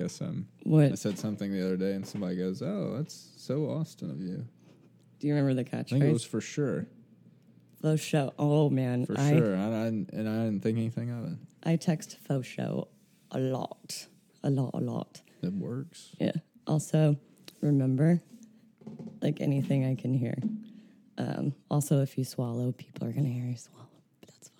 guess um, I What said something the other day, and somebody goes, "Oh, that's so Austin of you." do you remember the catchphrase? I think it was for sure, Faux show. Oh man, for I sure. I, I, and I didn't think anything of it. I text faux show a lot, a lot, a lot. It works. Yeah. Also, remember, like anything I can hear. Um, also, if you swallow, people are gonna hear you swallow, but that's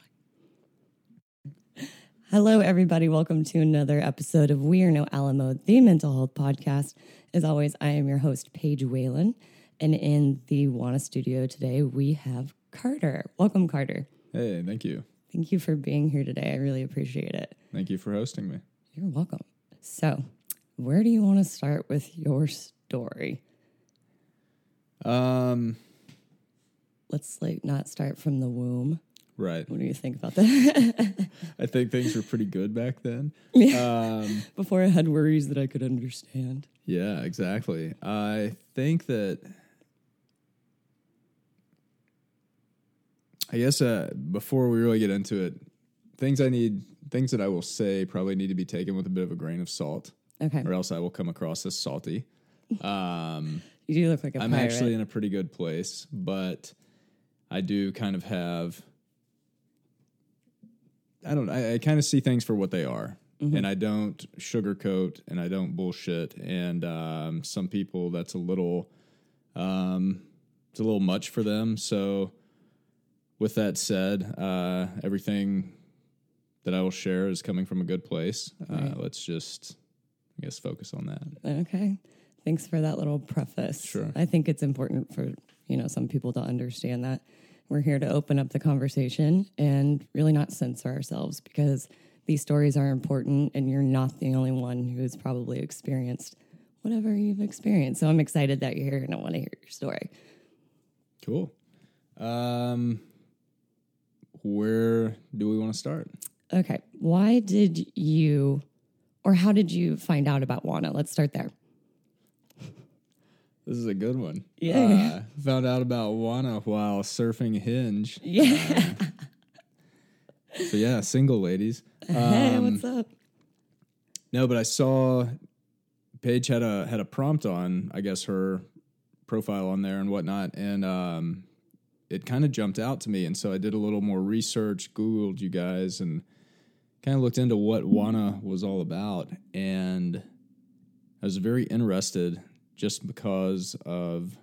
fine. Hello, everybody. Welcome to another episode of We Are Not Alone, the mental health podcast. As always, I am your host, Paige Whalen, and in the Wana studio today, we have Carter. Welcome, Carter. Hey, thank you, Thank you for being here today. I really appreciate it. thank you for hosting me. You're welcome. So, where do you want to start with your story? Um, Let's like not start from the womb. Right. What do you think about that? I think things were pretty good back then. Um, Before I had worries that I could understand. yeah, exactly. I think that. I guess uh, before we really get into it, things I need, things that I will say probably need to be taken with a bit of a grain of salt, Okay. or else I will come across as salty. Um, You do look like a I'm pirate. actually in a pretty good place, but I do kind of have. I don't. I, I kind of see things for what they are, and I don't sugarcoat and I don't bullshit. And um, some people, that's a little, um, it's a little much for them. So, with that said, uh, everything that I will share is coming from a good place. Uh, let's just, I guess, focus on that. Okay. Thanks for that little preface. Sure. I think it's important for, you know, some people to understand that we're here to open up the conversation and really not censor ourselves because these stories are important and you're not the only one who's probably experienced whatever you've experienced. So I'm excited that you're here and I want to hear your story. Cool. Um, where do we want to start? Okay. Why did you, or how did you find out about WANA? Let's start there. This is a good one. Yeah. Uh, found out about Wana while surfing Hinge. Yeah. So yeah, single ladies. hey, Um, what's up? No, but I saw Paige had a had a prompt on, I guess her profile on there and whatnot, and um, it kind of jumped out to me, and so I did a little more research, Googled you guys, and kind of looked into what Wana was all about, and I was very interested just because of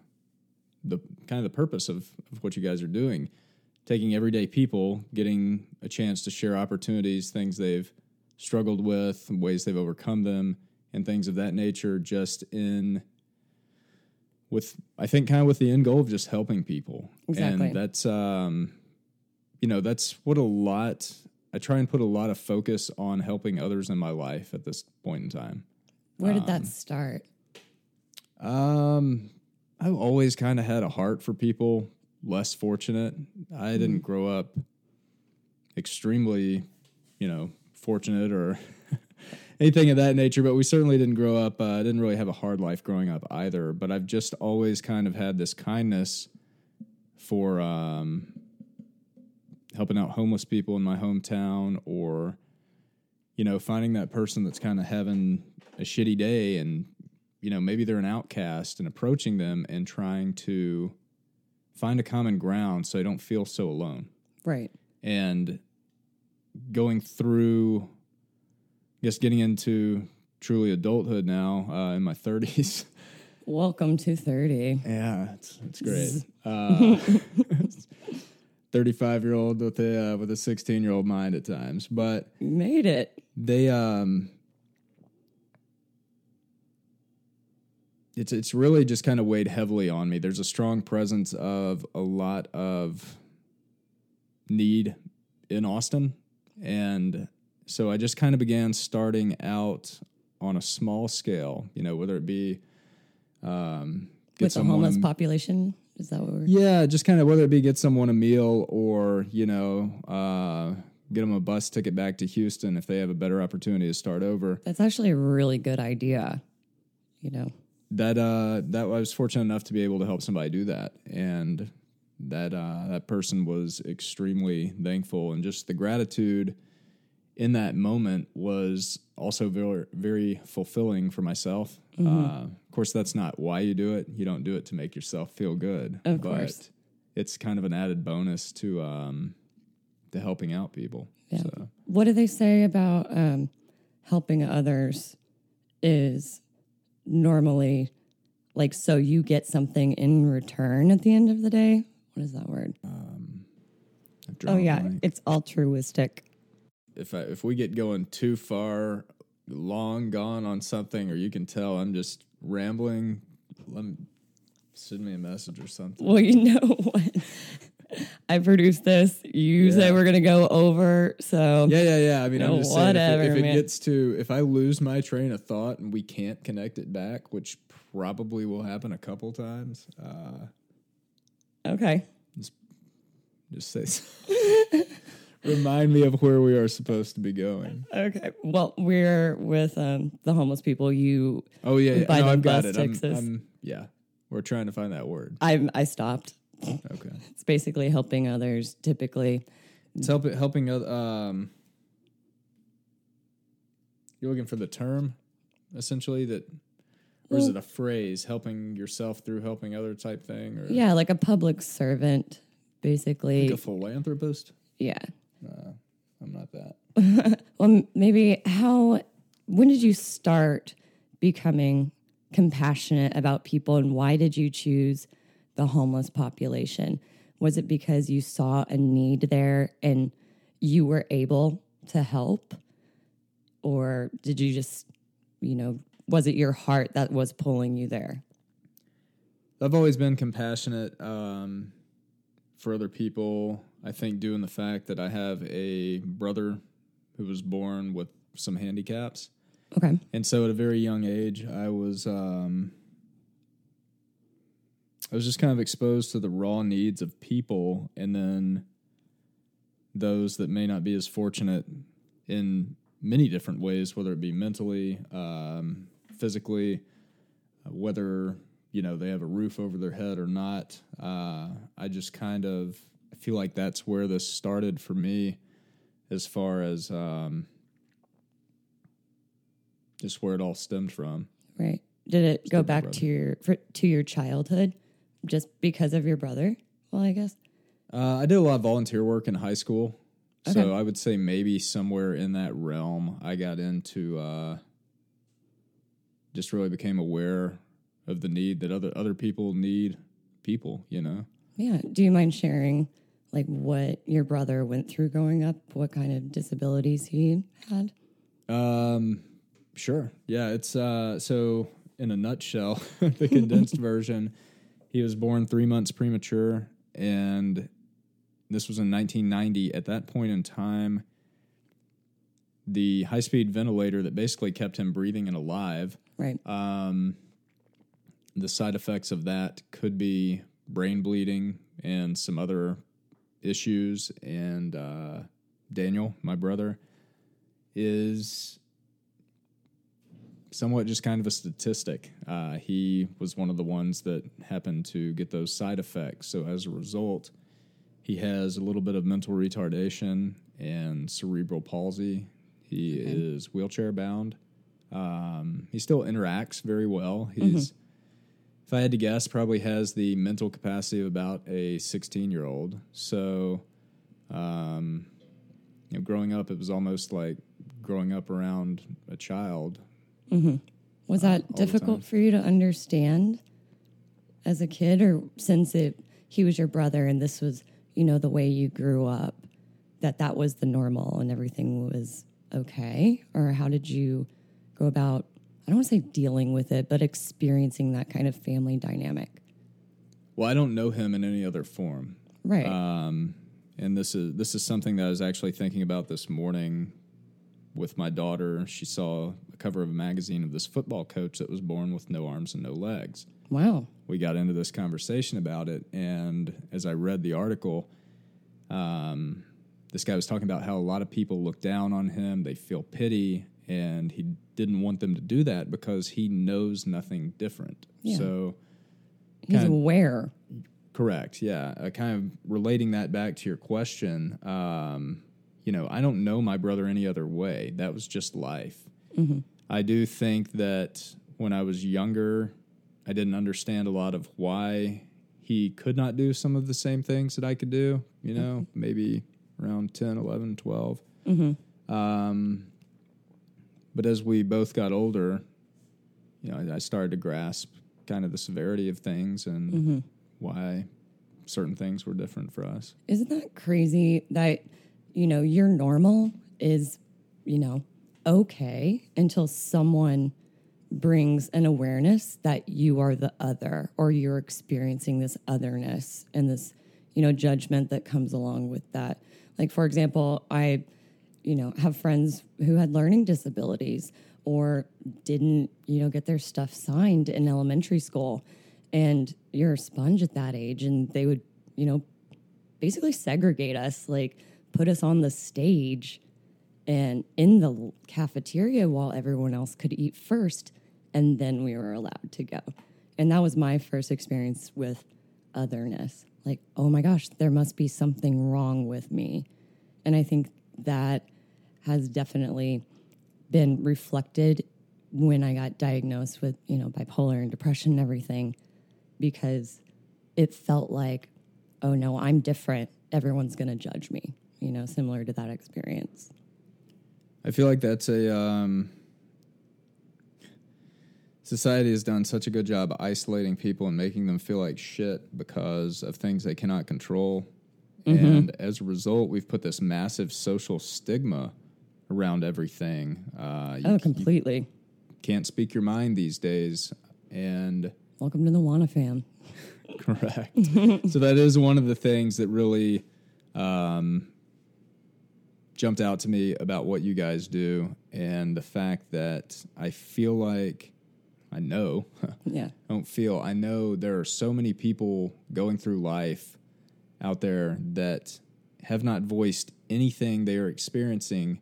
the kind of the purpose of, of what you guys are doing, taking everyday people, getting a chance to share opportunities, things they've struggled with, ways they've overcome them, and things of that nature, just in with I think kind of with the end goal of just helping people. Exactly. And that's um you know, that's what a lot I try and put a lot of focus on helping others in my life at this point in time. Where did that start? Um, I've always kind of had a heart for people less fortunate. I didn't grow up extremely, you know, fortunate or anything of that nature, but we certainly didn't grow up. I uh, didn't really have a hard life growing up either. But I've just always kind of had this kindness for um, helping out homeless people in my hometown or you know, finding that person that's kind of having a shitty day and, you know, maybe they're an outcast and approaching them and trying to find a common ground so they don't feel so alone. Right. And going through, I guess, getting into truly adulthood now uh, in my 30s. Welcome to 30. Yeah, it's, it's great. Uh, 35 year old with a uh, with a 16 year old mind at times, but made it. they um it's it's really just kind of weighed heavily on me. There's a strong presence of a lot of need in Austin and so I just kind of began starting out on a small scale, you know, whether it be um get With the homeless a- population? Is that what we're. yeah, just kind of whether it be get someone a meal or you know uh, get them a bus ticket back to Houston if they have a better opportunity to start over. That's actually a really good idea. You know, That uh, that I was fortunate enough to be able to help somebody do that, and that uh, that person was extremely thankful, and just the gratitude in that moment was also very very fulfilling for myself. Mm-hmm. Uh, of course, that's not why you do it. You don't do it to make yourself feel good. Of but course. it's kind of an added bonus to um, to helping out people. Yeah. So What do they say about um, helping others is normally like so you get something in return at the end of the day? What is that word? Um, I've Oh, yeah. blank. It's altruistic. if I, if we get going too far, long gone on something, or you can tell I'm just rambling, let me send me a message or something. Well, you know what? I produced this. You Yeah. say we're going to go over. So, Yeah, yeah, yeah. I mean, I'm Oh, just saying if it, whatever, if it gets to if I lose my train of thought and we can't connect it back, which probably will happen a couple times, uh, okay. just just say remind me of where we are supposed to be going. Okay. Well, we're with um, the homeless people. You, Oh yeah, yeah. No, I've got it. I'm. I'm- yeah, we're trying to find that word. I, I stopped. Okay. It's basically helping others. Typically, It's helping helping other. Um, you're looking for the term, essentially that, or is it a phrase? Helping yourself through helping other type thing, or yeah, like a public servant. Basically, like a philanthropist? yeah. I'm not that. Well, maybe how, when did you start becoming compassionate about people and why did you choose the homeless population? Was it because you saw a need there and you were able to help? Or did you just, you know, was it your heart that was pulling you there? I've always been compassionate um, for other people. I think due in the fact that I have a brother who was born with some handicaps. Okay. And so at a very young age, I was um, I was just kind of exposed to the raw needs of people, and then those that may not be as fortunate in many different ways, whether it be mentally, um, physically, uh, whether you know they have a roof over their head or not. Uh, I just kind of I feel like that's where this started for me, as far as um, just where it all stemmed from. Right. Did it go back brother. to your for, to your childhood just because of your brother? Well, I guess. Uh, I did a lot of volunteer work in high school, Okay. so I would say maybe somewhere in that realm, I got into uh, just really became aware of the need that other other people need people. You know, Yeah. Do you mind sharing like what your brother went through growing up? What kind of disabilities he had? Um, sure. Yeah, it's uh so in a nutshell, the condensed version, he was born 3 months premature and this was in 1990 at that point in time the high-speed ventilator that basically kept him breathing and alive Right. um, the side effects of that could be brain bleeding and some other issues. And uh, Daniel, my brother, is somewhat just kind of a statistic. Uh, he was one of the ones that happened to get those side effects. So as a result, he has a little bit of mental retardation and cerebral palsy. He is wheelchair bound. Um, he still interacts very well. He's, if I had to guess, probably has the mental capacity of about a 16 year old. So, um, you know, growing up, it was almost like growing up around a child. Was that difficult for you to understand as a kid or since it he was your brother and this was, you know, the way you grew up that that was the normal and everything was okay or how did you go about I don't want to say dealing with it, but experiencing that kind of family dynamic. Well, I don't know him in any other form. Right. Um, and this is this is something that I was actually thinking about this morning with my daughter. She saw a cover of a magazine of this football coach that was born with no arms and no legs. wow. We got into this conversation about it, and as I read the article, um, this guy was talking about how a lot of people look down on him. They feel pity, and he didn't want them to do that because he knows nothing different. Yeah. So He's kind of- aware. Correct. Yeah. Uh, kind of relating that back to your question. Um, you know, I don't know my brother any other way. That was just life. Mm-hmm. I do think that when I was younger, I didn't understand a lot of why he could not do some of the same things that I could do, you know, maybe around 10, 11, 12. Um, but as we both got older, you know, I, I started to grasp kind of the severity of things and why certain things were different for us. Isn't that crazy that, you know, your normal is, you know, okay until someone brings an awareness that you are the other or you're experiencing this otherness and this, you know, judgment that comes along with that. Like, for example, I, you know, have friends who had learning disabilities or didn't, you know, get their stuff signed in elementary school. And you're a sponge at that age, and they would, you know, basically segregate us, like put us on the stage and in the cafeteria while everyone else could eat first, and then we were allowed to go. And that was my first experience with otherness. Like, oh my gosh, there must be something wrong with me. And I think that has definitely been reflected when I got diagnosed with, you know, bipolar and depression and everything, because it felt like, oh no, I'm different. Everyone's going to judge me, you know, similar to that experience. I feel like that's a um, society has done such a good job isolating people and making them feel like shit because of things they cannot control. And as a result, we've put this massive social stigma around everything. Uh, Oh, completely. can't speak your mind these days. And Welcome to the Wana fam. Correct. so that is one of the things that really um, jumped out to me about what you guys do, and the fact that I feel like I know, Yeah. I don't feel, I know there are so many people going through life out there that have not voiced anything they are experiencing,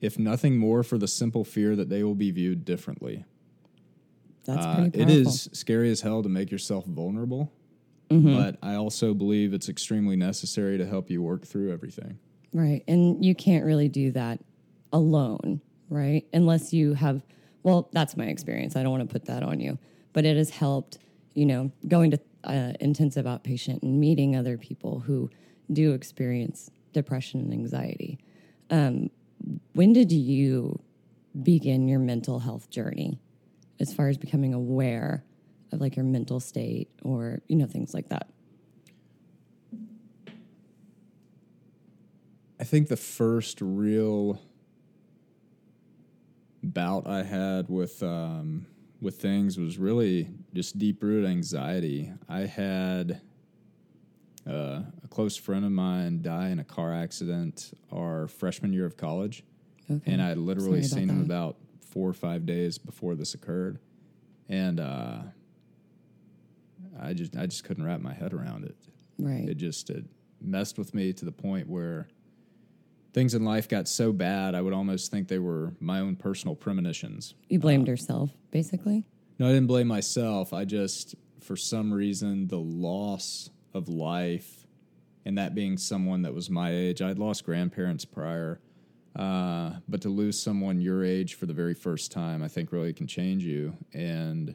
if nothing more for the simple fear that they will be viewed differently. That's Uh, it is scary as hell to make yourself vulnerable, Mm-hmm. but I also believe it's extremely necessary to help you work through everything. Right. And you can't really do that alone, right? Unless you have, well, that's my experience. I don't want to put that on you, but it has helped, you know, going to uh, intensive outpatient and meeting other people who do experience depression and anxiety. Um, when did you begin your mental health journey as far as becoming aware of like your mental state or, you know, things like that? I think the first real bout I had with um, with things was really just deep rooted anxiety. I had uh, a close friend of mine die in a car accident our freshman year of college, Okay. and I had literally Sorry seen about him that. about four or five days before this occurred, and uh, I just I just couldn't wrap my head around it right. it just it messed with me to the point where things in life got so bad I would almost think they were my own personal premonitions. You blamed yourself, basically. No, I didn't blame myself. I just for some reason the loss of life and that being someone that was my age. I'd lost grandparents prior. Uh, but to lose someone your age for the very first time, I think really can change you. And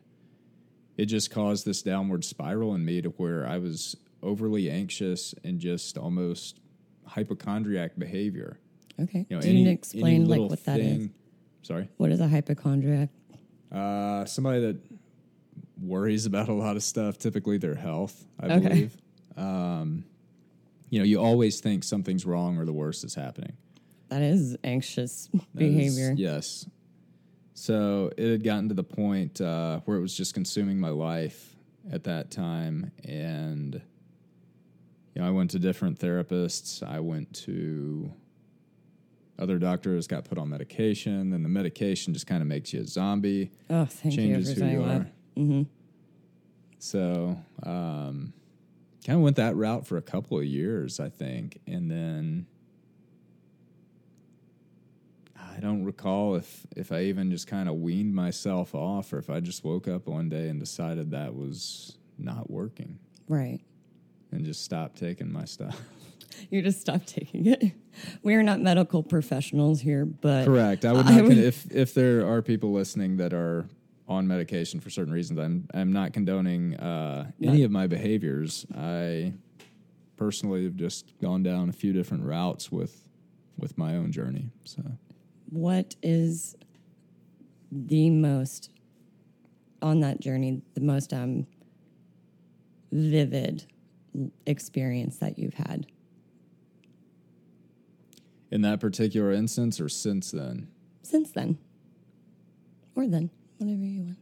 it just caused this downward spiral in me to where I was overly anxious and just almost hypochondriac behavior. Okay. You know, any, you explain like what that is? thing- Sorry. What is a hypochondriac? Uh, somebody that worries about a lot of stuff, typically their health, I Okay. believe. Um, you know, you always think something's wrong or the worst is happening. That is anxious That is- behavior. yes. So it had gotten to the point uh, where it was just consuming my life at that time. And, you know, I went to different therapists. I went to other doctors, got put on medication. Then the medication just kind of makes you a zombie Oh, thank changes you for who saying you that. are. So, um, kind of went that route for a couple of years, I think, and then I don't recall if if I even just kind of weaned myself off, or if I just woke up one day and decided that was not working. Right. And just stop taking my stuff. You just stop taking it. We are not medical professionals here, but Correct. I would I would- con- if if there are people listening that are on medication for certain reasons, I'm I'm not condoning uh, any of my behaviors. I personally have just gone down a few different routes with with my own journey. So what is the most on that journey, the most um vivid experience that you've had? in that particular instance, or since then, since then. Or then whatever you want.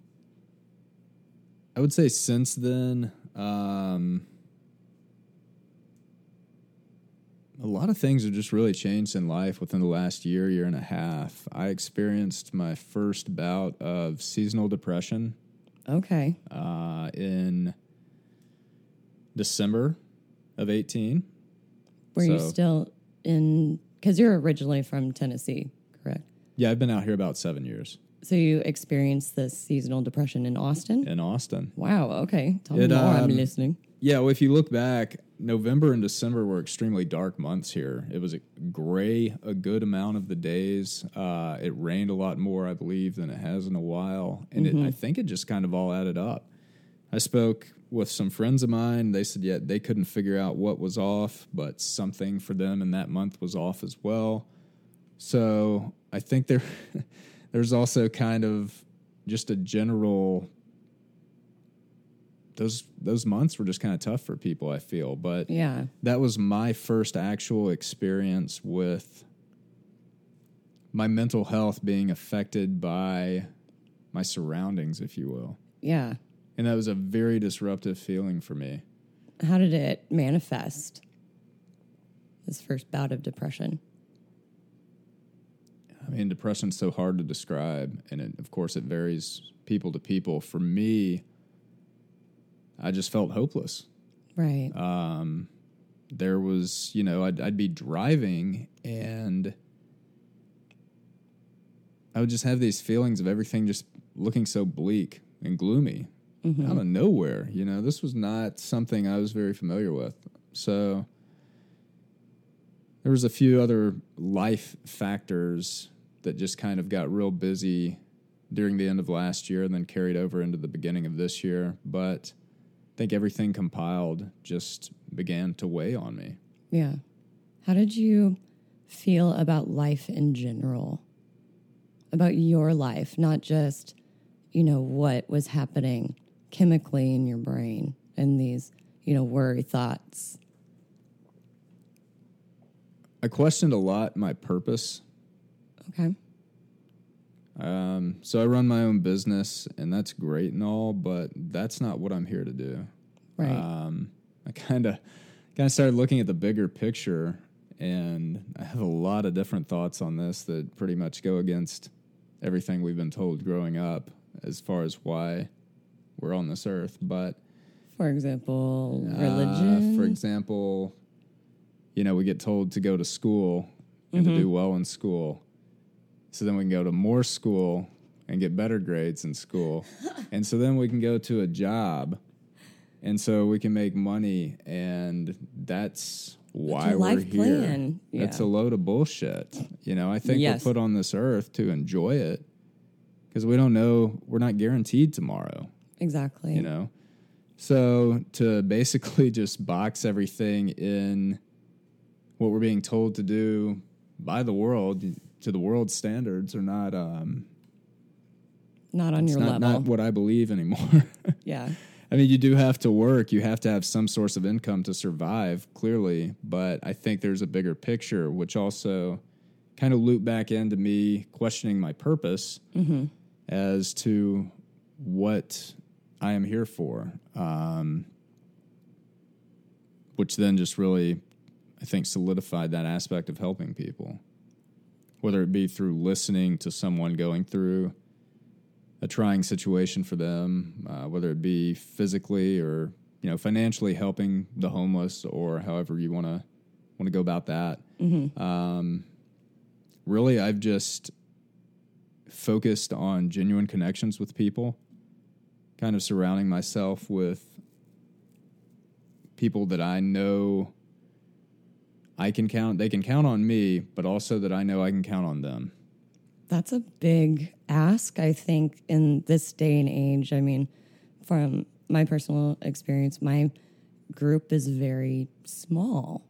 I would say since then, um, a lot of things have just really changed in life within the last year, year and a half. I experienced my first bout of seasonal depression. Okay. Uh, in December of 18. were you still in because you're originally from tennessee correct Yeah, I've been out here about seven years so you experienced this seasonal depression in austin in Austin. wow okay tell me It, more i'm um, listening Yeah, well, if you look back, November and December were extremely dark months here. It was a gray a good amount of the days. Uh, it rained a lot more, I believe, than it has in a while, and it, I think it just kind of all added up. I spoke with some friends of mine. They said, yeah, they couldn't figure out what was off, but something for them in that month was off as well. So I think there, there's also kind of just a general those those months were just kind of tough for people. I feel, but yeah that was my first actual experience with my mental health being affected by my surroundings, if you will, yeah and that was a very disruptive feeling for me. how did it manifest this first bout of depression I mean, depression's so hard to describe, and it, of course, it varies people to people. For me, I just felt hopeless. right um, there was, you know, I'd, I'd be driving and I would just have these feelings of everything just looking so bleak and gloomy Mm-hmm. out of nowhere. You know, this was not something I was very familiar with. So there was a few other life factors that just kind of got real busy during the end of last year and then carried over into the beginning of this year. But I think everything compiled just began to weigh on me. Yeah. How did you feel about life in general? About your life, not just, you know, what was happening chemically in your brain and these, you know, worry thoughts. I questioned a lot my purpose. Okay. Um, so I run my own business, and that's great and all, but that's not what I'm here to do. Right. Um, I kind of kind of started looking at the bigger picture, and I have a lot of different thoughts on this that pretty much go against everything we've been told growing up as far as why we're on this earth. But for example, uh, religion. for example, you know, we get told to go to school and to do well in school. So then we can go to more school and get better grades in school. and so then we can go to a job. And so we can make money. And that's why we're life here. plan. It's a load of bullshit. You know, I think Yes. we're put on this earth to enjoy it because we don't know, we're not guaranteed tomorrow exactly. you know so to basically just box everything in what we're being told to do by the world to the world's standards are not um Not on your not, level. not what I believe anymore. yeah. I mean, you do have to work. You have to have some source of income to survive, clearly. But I think there's a bigger picture, which also kind of loop back into me questioning my purpose as to what I am here for. Um, which then just really, I think, solidified that aspect of helping people, whether it be through listening to someone going through a trying situation for them, uh, whether it be physically or you know financially helping the homeless or however you want to want to go about that. Um, really, I've just focused on genuine connections with people, kind of surrounding myself with people that I know I can count, they can count on me, but also that I know I can count on them. That's a big ask, I think, in this day and age. I mean, from my personal experience, my group is very small,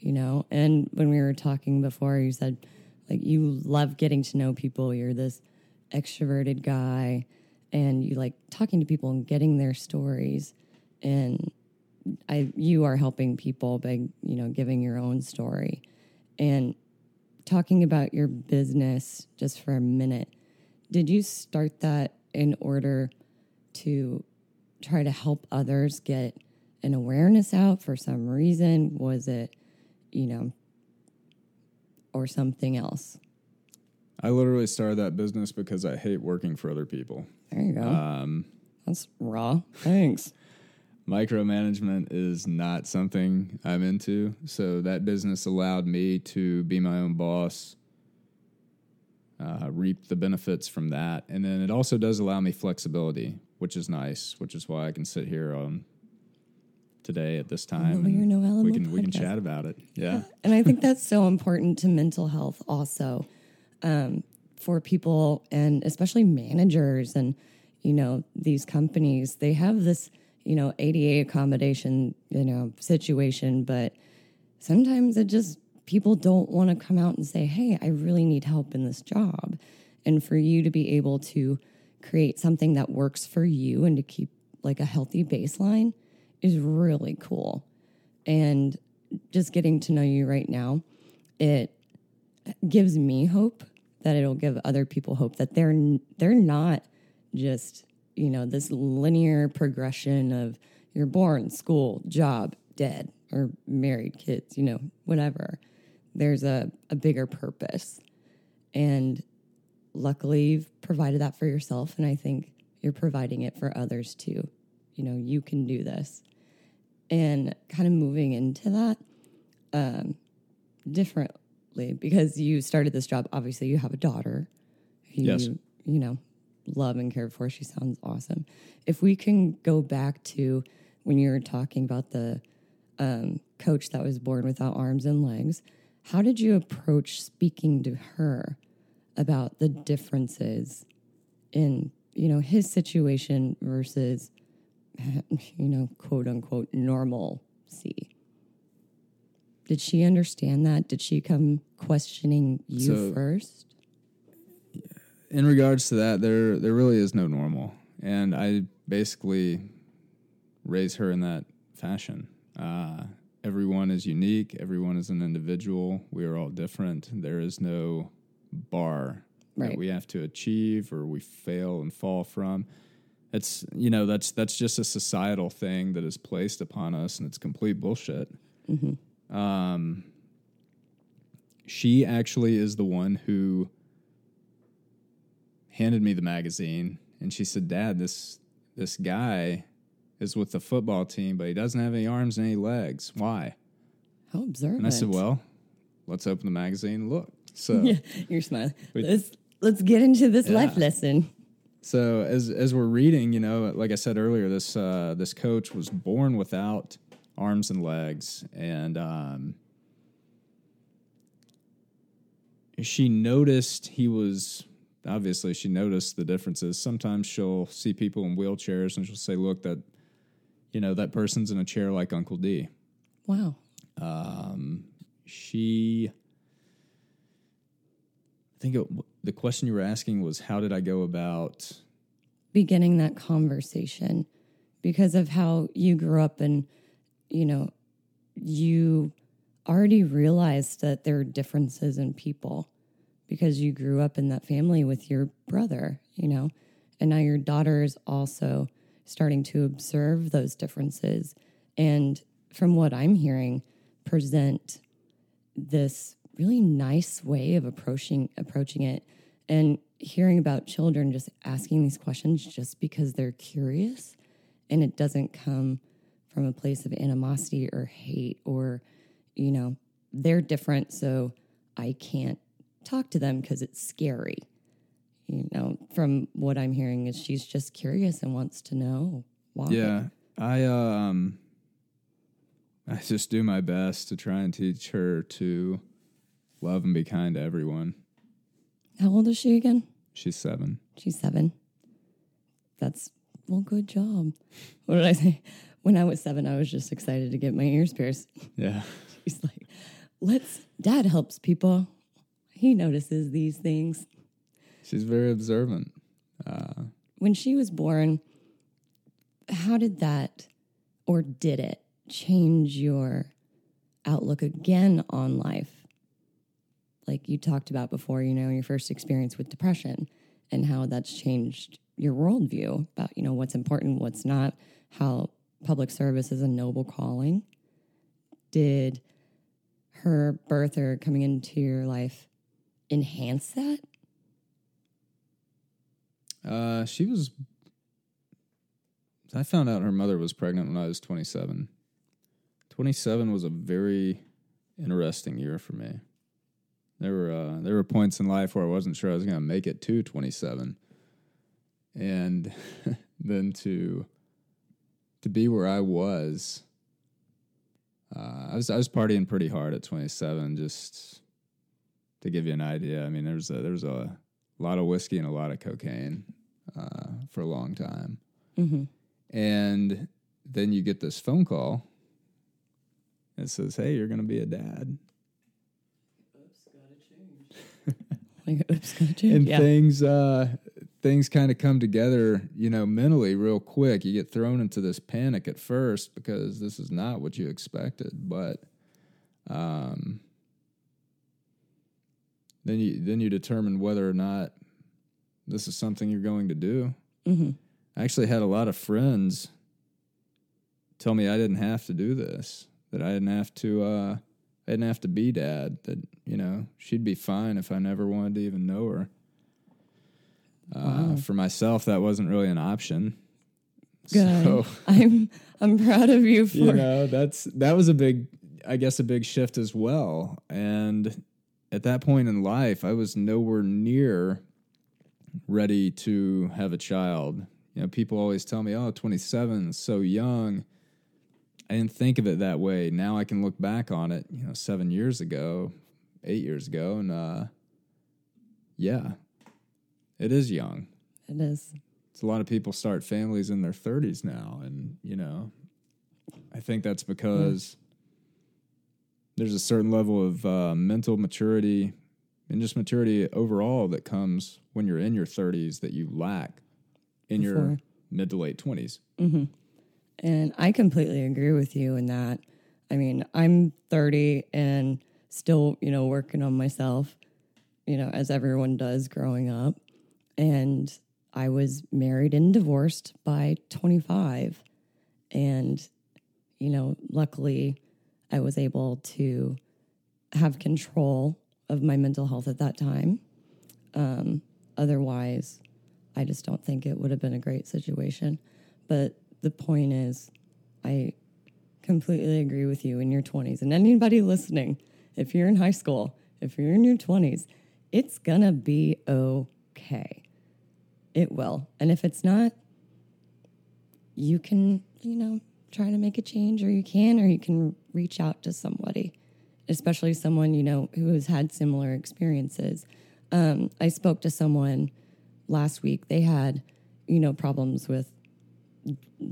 you know. And when we were talking before, you said, like, you love getting to know people. You're this extroverted guy, and you like talking to people and getting their stories. And I, you are helping people by, you know, giving your own story. And talking about your business just for a minute, did you start that in order to try to help others get an awareness out for some reason? Was it, you know, or something else? I literally started that business because I hate working for other people. There you go. Um, That's raw. Thanks. micromanagement is not something I'm into. So that business allowed me to be my own boss, uh, reap the benefits from that. And then it also does allow me flexibility, which is nice, which is why I can sit here on today at this time. Well, and no we can we can chat about it. Yeah. And I think that's so important to mental health also um, for people and especially managers and, you know, these companies. They have this, you know, ADA accommodation, you know, situation, but sometimes it just, people don't want to come out and say, hey, I really need help in this job. And for you to be able to create something that works for you and to keep like a healthy baseline is really cool. And just getting to know you right now, it gives me hope that it'll give other people hope that they're they're not just you know this linear progression of you're born, school, job, dead, or married, kids, you know, whatever. There's a, a bigger purpose. And luckily you've provided that for yourself and I think you're providing it for others too. You know, you can do this. And kind of moving into that, um, because you started this job. Obviously, you have a daughter who Yes. you, you know, love and care for. She sounds awesome. If we can go back to when you were talking about the um, coach that was born without arms and legs, how did you approach speaking to her about the differences in, you know, his situation versus, you know, quote unquote normal normalcy? Did she understand that? Did she come questioning you So- first? in regards to that, there there really is no normal, and I basically raise her in that fashion. Uh, everyone is unique. Everyone is an individual. We are all different. There is no bar Right. that we have to achieve or we fail and fall from. It's you know that's that's just a societal thing that is placed upon us, and it's complete bullshit. Um, she actually is the one who handed me the magazine and she said, "Dad, this this guy is with the football team, but he doesn't have any arms and any legs. Why?" How observant. And I said, "Well, let's open the magazine and look." So yeah, you're smiling. Let's let's get into this life lesson. So as as we're reading, you know, like I said earlier, this uh, this coach was born without arms and legs, and um, she noticed he was obviously she noticed the differences. Sometimes she'll see people in wheelchairs and she'll say, "Look, that you know that person's in a chair like Uncle D." Wow. She, I think it, the question you were asking was, "How did I go about?" beginning that conversation because of how you grew up and you know you already realized that there are differences in people because you grew up in that family with your brother you know and now your daughter is also starting to observe those differences. And from what i'm hearing present this really nice way of approaching approaching it. And hearing about children just asking these questions just because they're curious and it doesn't come from a place of animosity or hate or you know they're different so i can't talk to them because it's scary you know from what i'm hearing is she's just curious and wants to know why Yeah, I um, I just do my best to try and teach her to love and be kind to everyone. How old is she again? She's seven. She's seven. That's well, good job. What did I say? When I was seven, I was just excited to get my ears pierced. Yeah. She's like, let's, dad helps people. He notices these things. She's very observant. Uh, when she was born, how did that, or did it, change your outlook again on life? Like you talked about before, you know, your first experience with depression and how that's changed your worldview about, you know, what's important, what's not, how public service is a noble calling. Did her birth or coming into your life enhance that? Uh, she was. I found out her mother was pregnant when I was 27. 27 was a very interesting year for me. There were uh, there were points in life where I wasn't sure I was going to make it to 27, and then to to be where I was. Uh, I was I was partying pretty hard at 27. Just to give you an idea, I mean, there's a, there's a lot of whiskey and a lot of cocaine uh, for a long time, and then you get this phone call. It says, "Hey, you're going to be a dad." Gotta Like, oops, gonna change. and yeah. things uh things kind of come together you know mentally real quick you get thrown into this panic at first because this is not what you expected but um then you then you determine whether or not this is something you're going to do Mm-hmm. i actually had a lot of friends tell me i didn't have to do this that i didn't have to uh I didn't have to be dad. That you know she'd be fine if I never wanted to even know her. Uh, For myself, that wasn't really an option. Good. So I'm I'm proud of you for you know that's that was a big, I guess, a big shift as well. And at that point in life, I was nowhere near ready to have a child. You know, people always tell me, "Oh, 27 is so young." I didn't think of it that way. Now I can look back on it, you know, seven years ago, eight years ago, and uh, yeah, it is young. it is. It's a lot of people start families in their 30s now, and you know, I think that's because there's a certain level of uh, mental maturity and just maturity overall that comes when you're in your 30s that you lack in your mid to late 20s. And I completely agree with you in that. I mean, I'm 30 and still, you know, working on myself, you know, as everyone does growing up. And I was married and divorced by 25. And, you know, luckily I was able to have control of my mental health at that time. Um, otherwise, I just don't think it would have been a great situation. But the point is, I completely agree with you in your 20s. And anybody listening, if you're in high school, if you're in your 20s, it's gonna be okay. It will. And if it's not, you can, you know, try to make a change, or you can, or you can reach out to somebody, especially someone, you know, who has had similar experiences. Um, I spoke to someone last week. They had, you know, problems with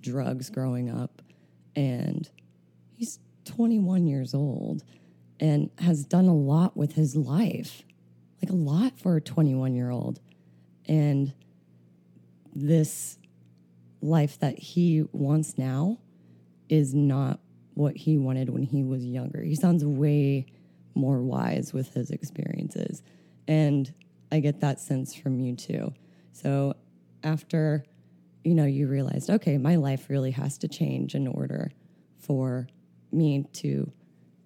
drugs growing up, and he's 21 years old and has done a lot with his life, like a lot for a 21 year old. And this life that he wants now is not what he wanted when he was younger. He sounds way more wise with his experiences. And I get that sense from you too. So after, you know, you realized, okay, my life really has to change in order for me to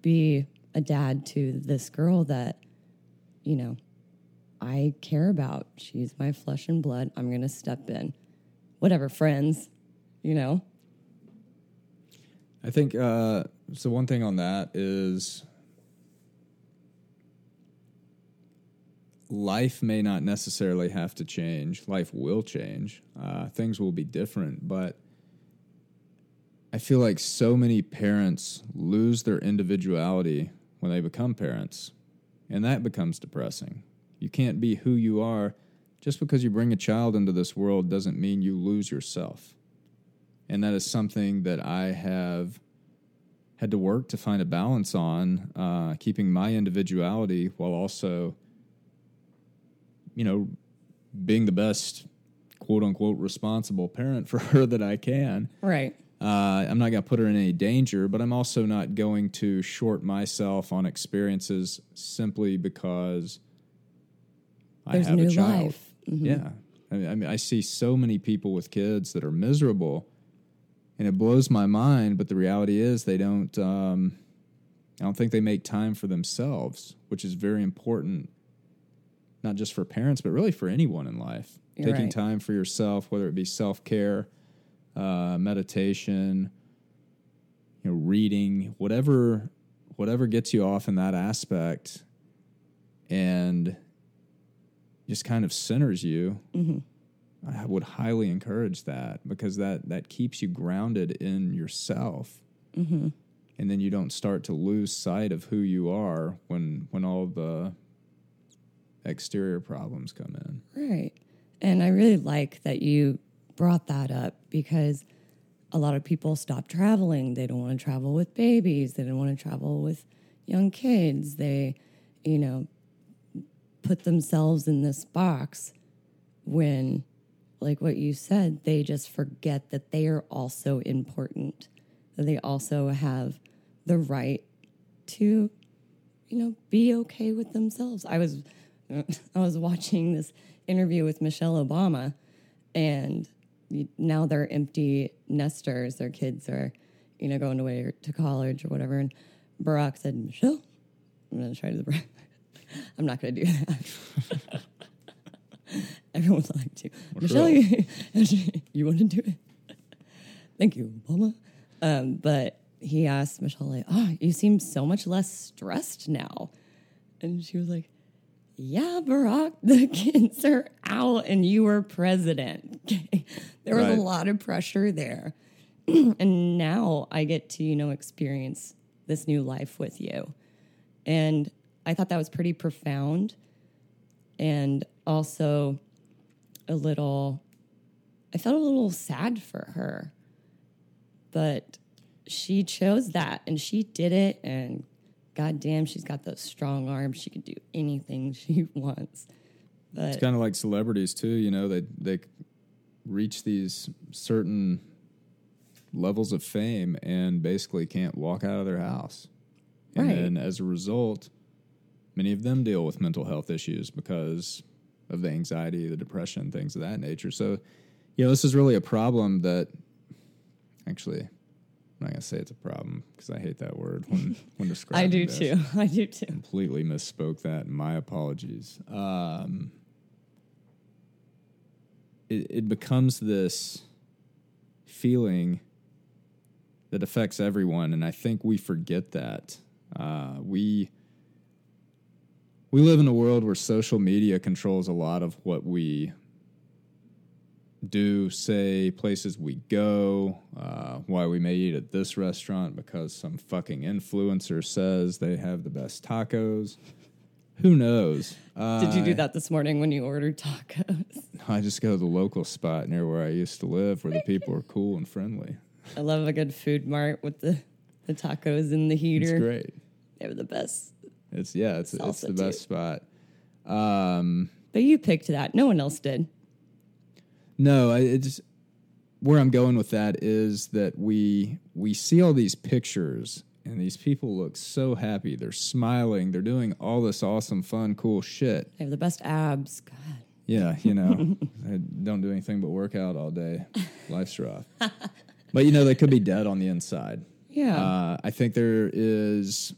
be a dad to this girl that, you know, I care about. She's my flesh and blood. I'm going to step in. Whatever, friends, you know? I think uh, so. One thing on that is life may not necessarily have to change. Life will change. Uh, things will be different, but I feel like so many parents lose their individuality when they become parents, and that becomes depressing. You can't be who you are just because you bring a child into this world doesn't mean you lose yourself. And that is something that I have had to work to find a balance on, uh, keeping my individuality while also, you know, being the best quote unquote responsible parent for her that I can. Right. Uh, I'm not going to put her in any danger, but I'm also not going to short myself on experiences simply because There's I have new a child. life. Mhm. Yeah. I mean, I mean, I see so many people with kids that are miserable, and it blows my mind. But the reality is, they don't. Um, I don't think they make time for themselves, which is very important, not just for parents, but really for anyone in life. You're Taking right. time for yourself, whether it be self care, uh, meditation, you know, reading, whatever, whatever gets you off in that aspect, and just kind of centers you. Mm-hmm. I would highly encourage that because that that keeps you grounded in yourself, mm-hmm. and then you don't start to lose sight of who you are when when all the exterior problems come in. Right. And I really like that you brought that up because a lot of people stop traveling. They don't want to travel with babies. They don't want to travel with young kids. They, you know, put themselves in this box when, like what you said, they just forget that they are also important, that they also have the right to you know, be okay with themselves. I was I was watching this interview with Michelle Obama, and now they're empty nesters. Their kids are, you know, going away to college or whatever. And Barack said, "Michelle, I'm going to try to the. I'm not going to do that." Everyone's like to Michelle. You, you want to do it? Thank you, Obama. Um, but he asked Michelle, like, oh, you seem so much less stressed now. And she was like, yeah, Barack, the kids are out and you were president. Okay. There was Right. a lot of pressure there. and now I get to, you know, experience this new life with you. And I thought that was pretty profound and also a little, I felt a little sad for her but she chose that and she did it and goddamn she's got those strong arms she can do anything she wants but It's kind of like celebrities too. You know, they they reach these certain levels of fame and basically can't walk out of their house. And Right. then as a result, many of them deal with mental health issues because of the anxiety, the depression, things of that nature. So, you know, this is really a problem that actually I'm not gonna say it's a problem because I hate that word when when describing i do this too i do too completely misspoke that. My apologies. Um, it, it becomes this feeling that affects everyone, and I think we forget that. Uh, we we live in a world where social media controls a lot of what we do, say, places we go, uh, why we may eat at this restaurant because some fucking influencer says they have the best tacos. Who knows? Uh, did you do that this morning when you ordered tacos I just go to the local spot near where I used to live where the people are cool and friendly. i love a good food mart with the the tacos in the heater It's great. they were the best It's yeah, it's it's Salsa the best spot. Um, but you picked that no one else did No, I it just where I'm going with that is that we we see all these pictures and these people look so happy. They're smiling. They're doing all this awesome, fun, cool shit. they have the best abs god Yeah, you know, I don't do anything but work out all day. Life's rough. But you know, they could be dead on the inside. yeah Uh, I think there is.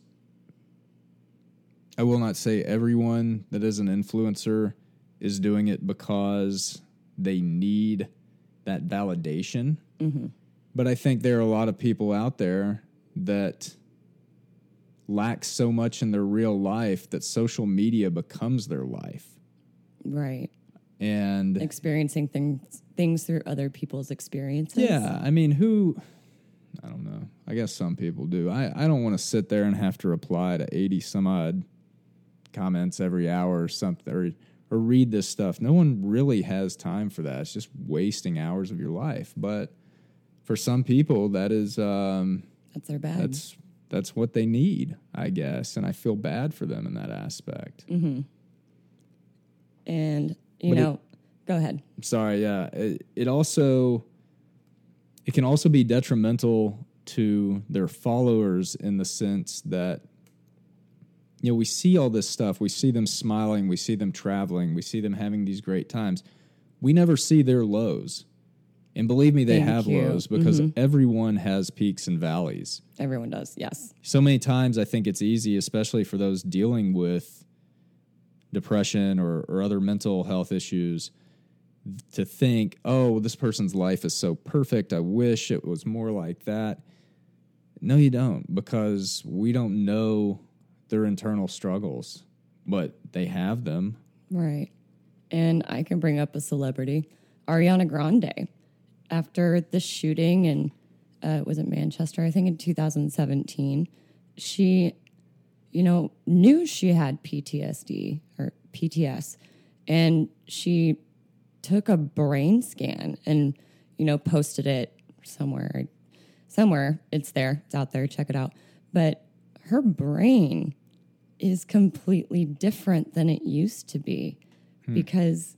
I will not say everyone that is an influencer is doing it because they need that validation. Mm-hmm. But I think there are a lot of people out there that lack so much in their real life that social media becomes their life. right And experiencing things things through other people's experiences Yeah, I mean, who I don't know. I guess some people do. I, I don't want to sit there and have to reply to 80 some odd comments every hour or something or, or read this stuff. No one really has time for that. It's just wasting hours of your life. But for some people, that is um, That's their bag. that's that's what they need, I guess, and I feel bad for them in that aspect. and you But it- know, go ahead. sorry yeah it, it also it can also be detrimental to their followers in the sense that you know we see all this stuff we see them smiling we see them traveling we see them having these great times we never see their lows and believe me they Thank have you. Mm-hmm. lows because everyone has peaks and valleys Everyone does. Yes. so many times I think it's easy, especially for those dealing with depression or, or other mental health issues, to think, oh, this person's life is so perfect. I wish it was more like that. No, you don't, because we don't know their internal struggles, but they have them. Right. And I can bring up a celebrity, Ariana Grande. After the shooting in, uh, was it Manchester? I think in 2017, she, you know, knew she had PTSD or PTS, and she took a brain scan and, you know, posted it somewhere. Somewhere it's there, it's out there, check it out. But her brain is completely different than it used to be hmm. because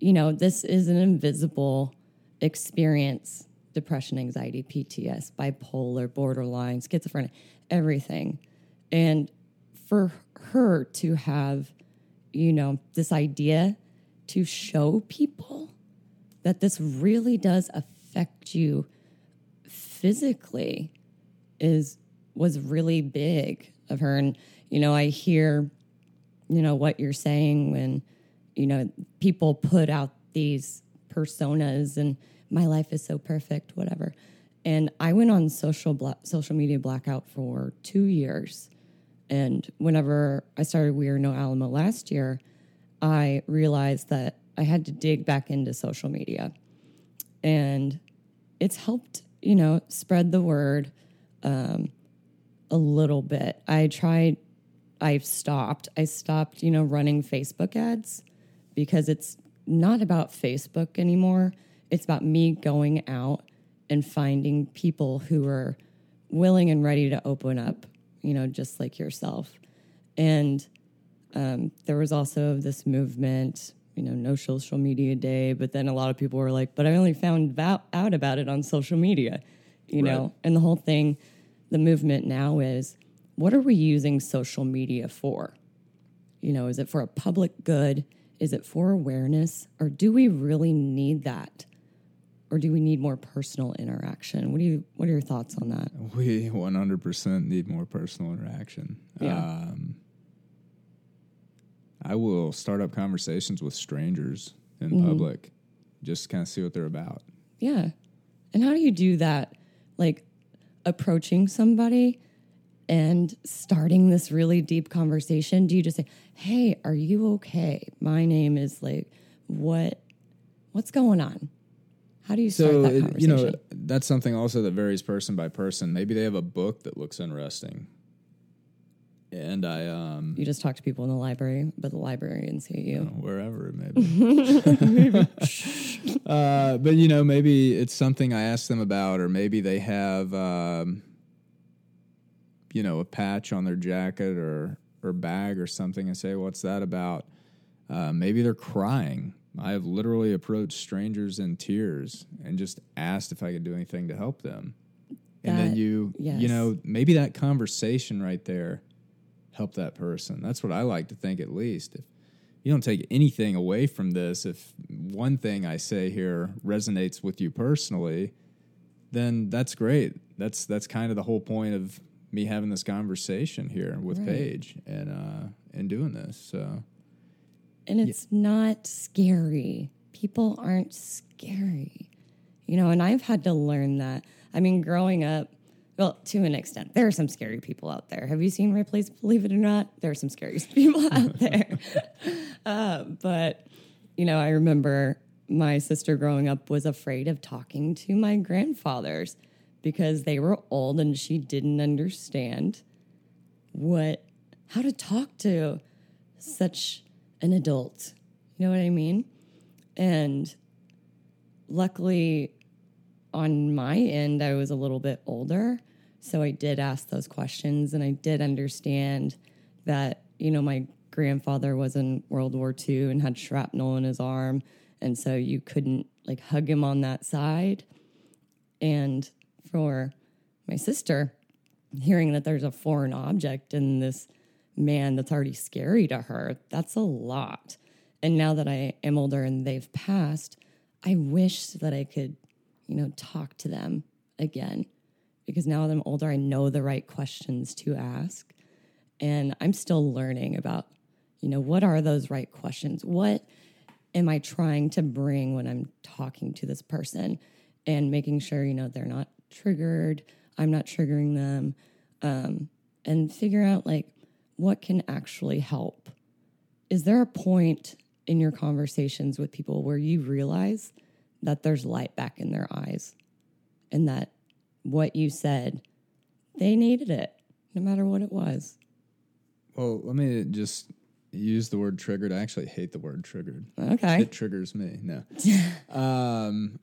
you know this is an invisible experience. Depression anxiety pts bipolar borderline schizophrenia everything. And for her to have you know this idea to show people that this really does affect you physically is was really big of her. And you know i hear you know what you're saying when you know people put out these personas and my life is so perfect whatever. And i went on social bla- social media blackout for 2 years. And whenever i started We Are Not Alone last year i realized that i had to dig back into social media. And it's helped you know spread the word um, a little bit. I tried i've stopped i stopped you know running facebook ads because it's not about facebook anymore it's about me going out and finding people who are willing and ready to open up you know just like yourself and um, there was also this movement, you know, no social media day. But then a lot of people were like, but I only found out about it on social media, you know? And the whole thing, the movement now is what are we using social media for? You know, is it for a public good? Is it for awareness? Or do we really need that? Or do we need more personal interaction? What do you what are your thoughts on that? We 100% need more personal interaction. Yeah. Um, I will start up conversations with strangers in Mm-hmm. public, just kind of see what they're about. Yeah. And how do you do that? Like approaching somebody and starting this really deep conversation? Do you just say, "Hey, are you okay? My name is like what what's going on?" How do you start So, that it- you know, that's something also that varies person by person. Maybe they have a book that looks interesting. And I, um, you just talk to people in the library, but the librarians see you. wherever it may be. uh, but you know, maybe it's something I ask them about, or maybe they have, um, you know, a patch on their jacket or or bag or something, and say, "What's that about?" Uh, maybe they're crying. I have literally approached strangers in tears and just asked if I could do anything to help them. and then That- you, you know, maybe that conversation right there helped that person. That's what I like to think, at least. If you don't take anything away from this, if one thing I say here resonates with you personally, then that's great. That's that's kind of the whole point of me having this conversation here with Right. Paige and uh, and doing this. So And it's not scary. People aren't scary. You know, and I've had to learn that. I mean, growing up, well, to an extent, there are some scary people out there. Have you seen Ripley's Believe It or Not? There are some scary people out there. uh, but, you know, I remember my sister growing up was afraid of talking to my grandfathers because they were old and she didn't understand what how to talk to such an adult. You know what I mean? And luckily on my end I was a little bit older, so I did ask those questions and I did understand that, you know, my grandfather was in World War II and had shrapnel in his arm and so you couldn't like hug him on that side. And for my sister, hearing that there's a foreign object in this man that's already scary to her, that's a lot. And now that I am older and they've passed, I wish that I could, you know, talk to them again. Because now that I'm older, I know the right questions to ask. And I'm still learning about, you know, what are those right questions? What am I trying to bring when I'm talking to this person? And making sure, you know, they're not triggered, I'm not triggering them, um, and figure out like what can actually help. Is there a point in your conversations with people where you realize that there's light back in their eyes and that what you said, they needed it no matter what it was? Well, let me just use the word triggered. I actually hate the word triggered. Okay. It triggers me. No. um,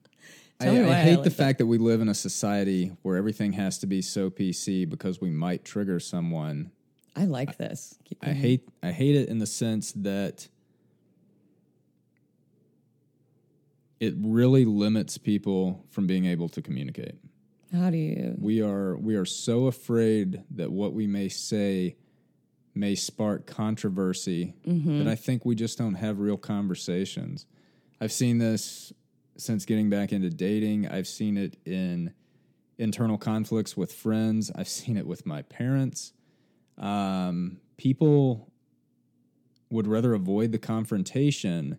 I, I why I hate like the that. fact that we live in a society where everything has to be so PC because we might trigger someone. I like this. Keep I hate I hate it in the sense that it really limits people from being able to communicate. How do you? We are we are so afraid that what we may say may spark controversy mm-hmm. that I think we just don't have real conversations. I've seen this since getting back into dating. I've seen it in internal conflicts with friends. I've seen it with my parents. Um, people would rather avoid the confrontation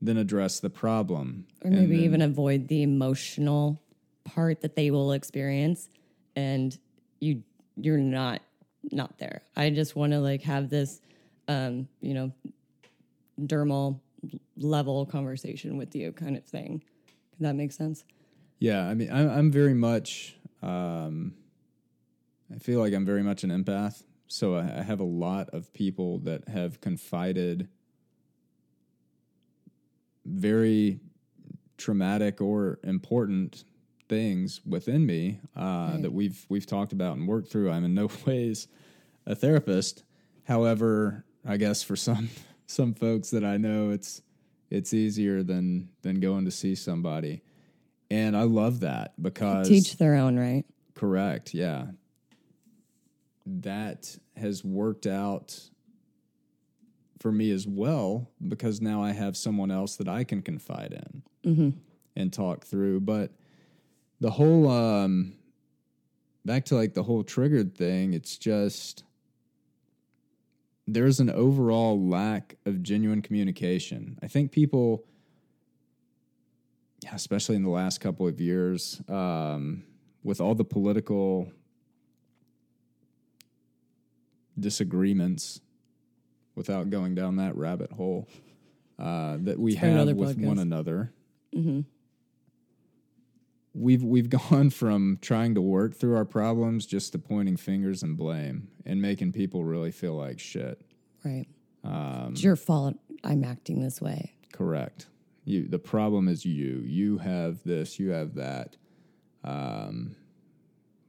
than address the problem. or maybe then- even avoid the emotional part that they will experience and you you're not not there i just want to like have this um you know dermal level conversation with you kind of thing Does that make sense Yeah, I mean, I'm, I'm very much. Um, I feel like I'm very much an empath, so I, I have a lot of people that have confided very traumatic or important things within me uh, that we've we've talked about and worked through. I'm in no ways a therapist. However, I guess for some some folks that I know, it's it's easier than than going to see somebody. And I love that because teach their own right correct, yeah. That has worked out for me as well because now I have someone else that I can confide in and talk through. But the whole um back to like the whole triggered thing, it's just there's an overall lack of genuine communication. I think people especially in the last couple of years, um, with all the political disagreements, without going down that rabbit hole, uh, that we have with one podcast. another. We've we've gone from trying to work through our problems just to pointing fingers and blame and making people really feel like shit. right Um, it's your fault i'm acting this way Correct. You the problem is you. You have this, you have that. Um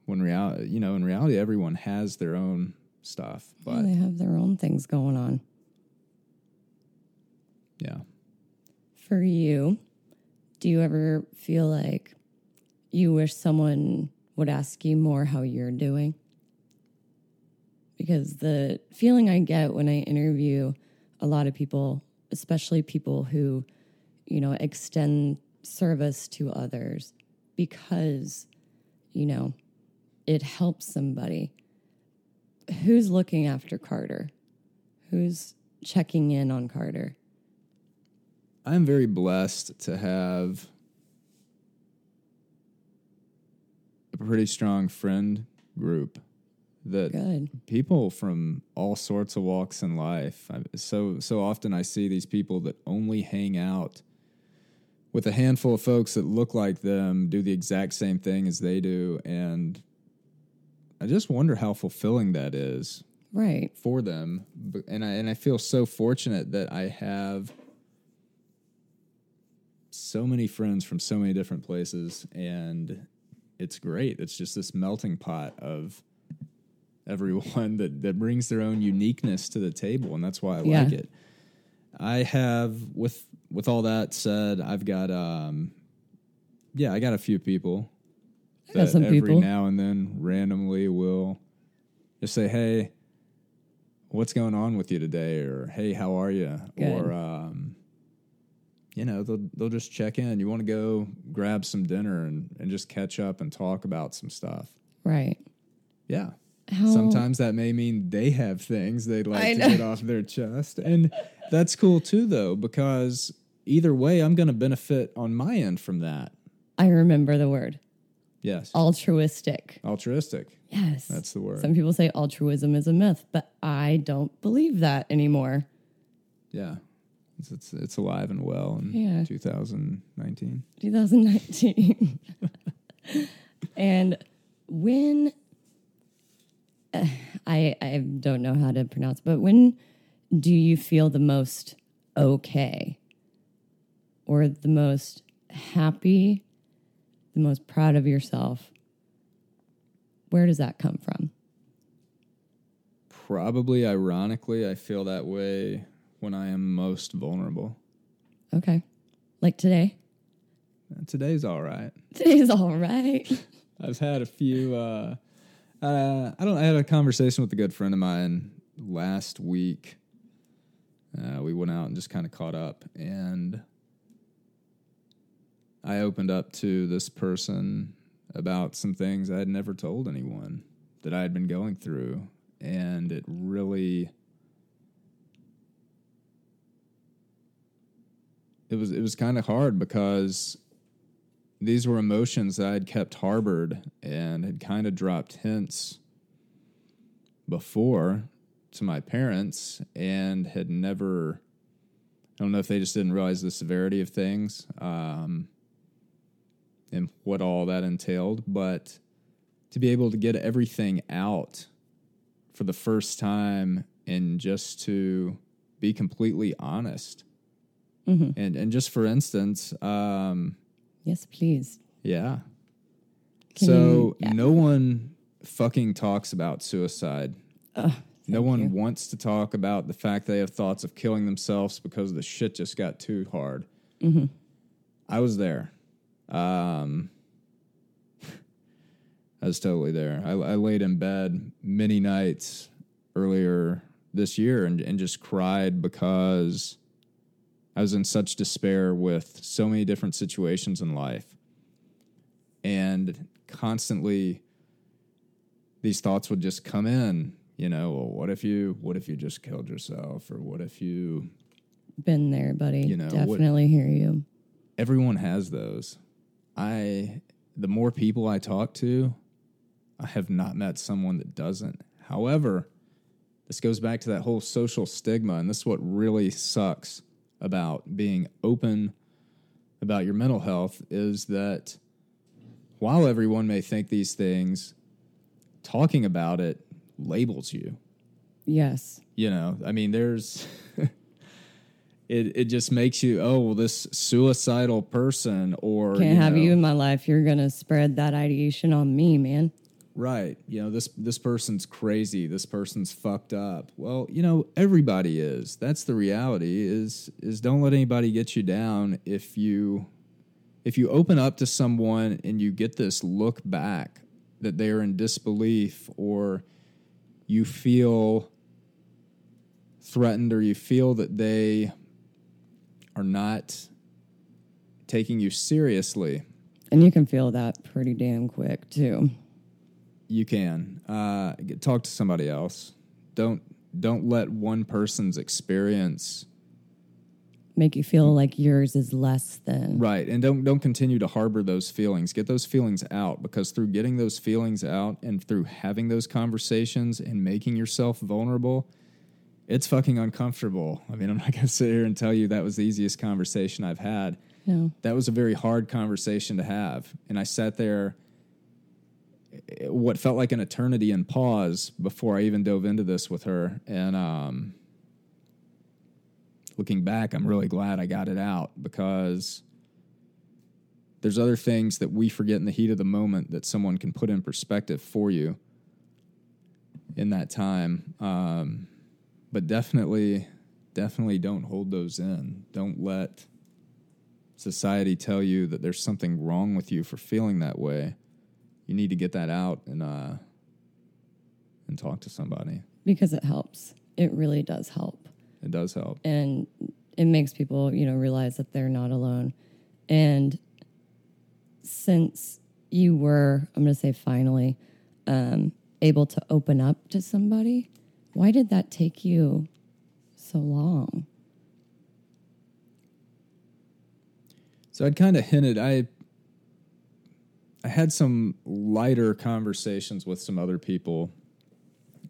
when reality you know, in reality everyone has their own stuff. But they have their own things going on yeah. for you, do you ever feel like you wish someone would ask you more how you're doing? Because the feeling I get when I interview a lot of people, especially people who, you know, extend service to others because, you know, it helps somebody. Who's looking after Carter? Who's checking in on Carter? I'm very blessed to have a pretty strong friend group that Good. people from all sorts of walks in life. I, so so often I see these people that only hang out with a handful of folks that look like them, do the exact same thing as they do, and I just wonder how fulfilling that is Right. for them. And I and I feel so fortunate that I have so many friends from so many different places, and it's great. It's just this melting pot of everyone that that brings their own uniqueness to the table, and that's why I Yeah. like it. I have with with all that said, I've got um yeah, I got a few people I got some every people. now and then randomly will just say, "Hey, what's going on with you today?" or "Hey, how are you?" Good. or um, you know, they'll they'll just check in. You want to go grab some dinner and and just catch up and talk about some stuff. Right. Yeah. How, Sometimes that may mean they have things they'd I like to know. get off their chest. And that's cool too, though, because either way, I'm going to benefit on my end from that. I remember the word Yes. altruistic. Altruistic. Yes. That's the word. Some people say altruism is a myth, but I don't believe that anymore. Yeah. It's, it's, it's alive and well in Yeah. 2019. 2019. and when uh, I I don't know how to pronounce, but when do you feel the most okay or the most happy, the most proud of yourself? Where does that come from? Probably ironically, I feel that way when I am most vulnerable. Okay. Like today? Today's all right. Today's all right. I've had a few. Uh, uh, I don't. I had a conversation with a good friend of mine last week. Uh, we went out and just kind of caught up, and I opened up to this person about some things I had never told anyone that I had been going through, and it really. It was it was kind of hard because these were emotions that I had kept harbored and had kind of dropped hints before to my parents and had never I don't know if they just didn't realize the severity of things um, and what all that entailed, but to be able to get everything out for the first time and just to be completely honest. And and just for instance, um, yes, please. yeah. Can so you- yeah. no one fucking talks about suicide. no one you. wants to talk about the fact they have thoughts of killing themselves because the shit just got too hard. Mm-hmm. I was there. Um, I was totally there. I, I laid in bed many nights earlier this year and, and just cried because I was in such despair with so many different situations in life. And constantly these thoughts would just come in, you know, well, what if you what if you just killed yourself or what if you Been there, buddy. You know, what- Definitely hear you. everyone has those. I the more people I talk to, I have not met someone that doesn't. However, this goes back to that whole social stigma, and this is what really sucks about being open about your mental health is that while everyone may think these things, talking about it labels you Yes. you know i mean there's it it just makes you oh well this suicidal person or Can't have know, you in my life. You're gonna spread that ideation on me, man. Right. You know this this person's crazy. This person's fucked up. Well you know everybody is. That's the reality is is don't let anybody get you down if you if you open up to someone and you get this look back that they are in disbelief or you feel threatened or you feel that they are not taking you seriously, And you can feel that pretty damn quick too. You can uh, get, talk to somebody else. Don't don't let one person's experience Make you feel like yours is less than. right, and don't don't continue to harbor those feelings. Get those feelings out because through getting those feelings out and through having those conversations and making yourself vulnerable, it's fucking uncomfortable. I mean, I'm not gonna sit here and tell you that was the easiest conversation I've had. No. that was a very hard conversation to have. And I sat there, what felt like an eternity in pause before I even dove into this with her. And um, looking back, I'm really glad I got it out because there's other things that we forget in the heat of the moment that someone can put in perspective for you in that time. Um, but definitely, definitely don't hold those in. Don't let society tell you that there's something wrong with you for feeling that way. You need to get that out and uh, and talk to somebody. Because it helps. It really does help. It does help. and it makes people you know realize that they're not alone and since you were i'm going to say finally um, able to open up to somebody why did that take you so long So I'd kind of hinted I I had some lighter conversations with some other people.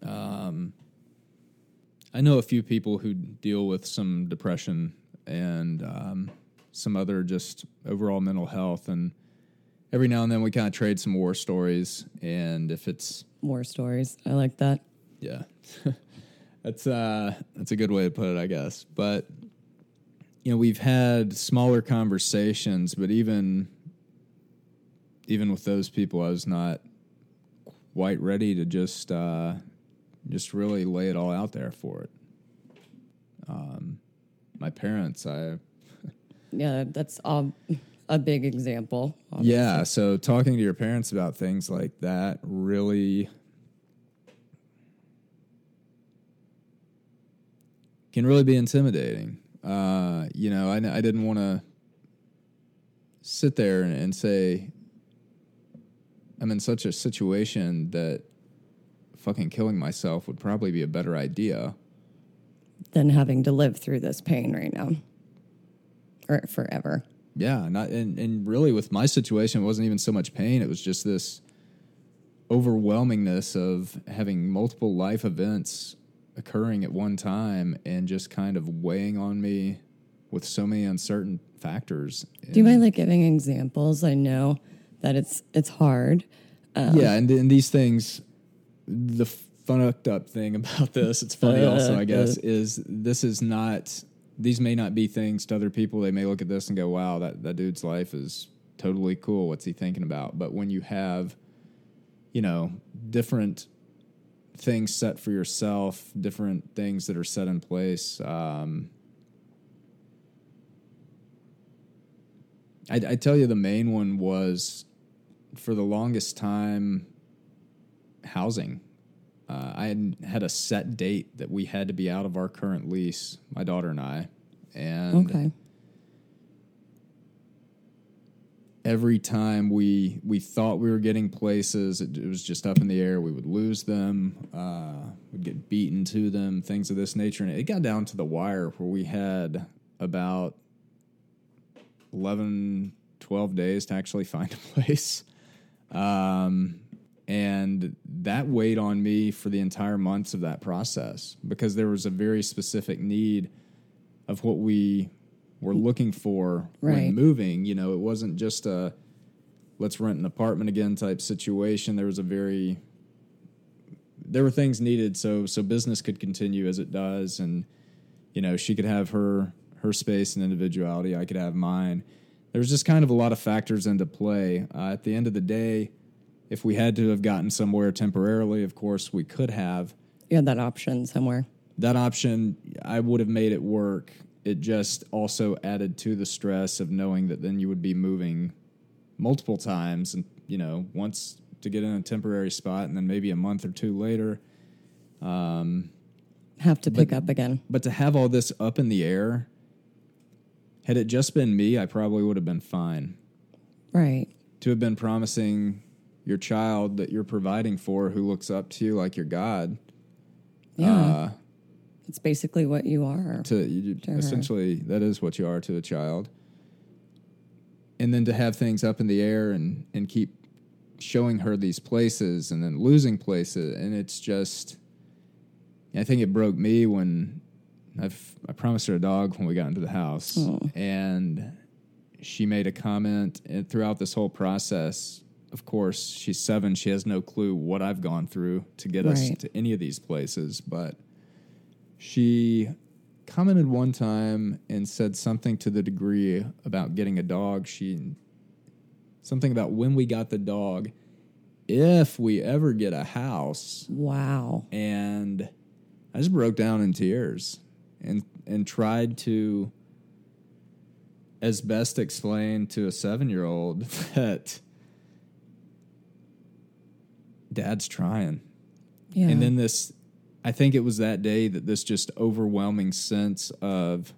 Um, I know a few people who deal with some depression and um, some other just overall mental health, and every now and then we kind of trade some war stories. And if it's more stories i like that yeah, that's uh, that's a good way to put it, I guess. But you know, we've had smaller conversations, but even even with those people, I was not quite ready to just uh, just really lay it all out there for it. Um, my parents, I yeah that's um, a big example yeah. So talking to your parents about things like that really can really be intimidating. Uh, you know, I, I didn't want to sit there and, and say I'm in such a situation that fucking killing myself would probably be a better idea. than having to live through this pain right now or forever Yeah, not and and really with my situation, it wasn't even so much pain. It was just this overwhelmingness of having multiple life events occurring at one time and just kind of weighing on me with so many uncertain factors. do you mind like giving examples i know that it's it's hard um, yeah, and and these things, the fucked up thing about this, it's funny uh, also, I uh, guess, is this is not. These may not be things to other people. They may look at this and go, "Wow, that that dude's life is totally cool. What's he thinking about?" But when you have, you know, different things set for yourself, different things that are set in place. Um, I, I tell you, the main one was for the longest time housing. Uh, I had had a set date that we had to be out of our current lease, my daughter and I, and okay every time we we thought we were getting places, it, it was just up in the air. We would lose them, uh, we'd get beaten to them, things of this nature, and it got down to the wire where we had about 11, 12 days to actually find a place. Um, and that weighed on me for the entire months of that process because there was a very specific need of what we were looking for Right. when moving. You know, it wasn't just a let's rent an apartment again type situation. There was a very there were things needed so so business could continue as it does and you know, she could have her her space and individuality, I could have mine. There was just kind of a lot of factors into play. Uh, at the end of the day, if we had to have gotten somewhere temporarily, of course we could have you had that option somewhere that option I would have made it work. It just also added to the stress of knowing that then you would be moving multiple times and you know once to get in a temporary spot and then maybe a month or two later um, have to pick up again but to have all this up in the air had it just been me I probably would have been fine. Right. To have been promising your child that you're providing for who looks up to you like your god yeah. uh, it's basically what you are to you, To her. essentially that is what you are to a child. And then to have things up in the air and and keep showing her these places and then losing places. And it's just i think it broke me when i've i promised her a dog when we got into the house Oh. and she made a comment and throughout this whole process. Of course, she's seven. She has no clue what I've gone through to get us to any of these places. But she commented one time and said something to the degree about getting a dog. She something about when we got the dog, if we ever get a house, Wow. and I just broke down in tears and and tried to as best explain to a 7-year-old that dad's trying. Yeah. And then this I think it was that day that this just overwhelming sense of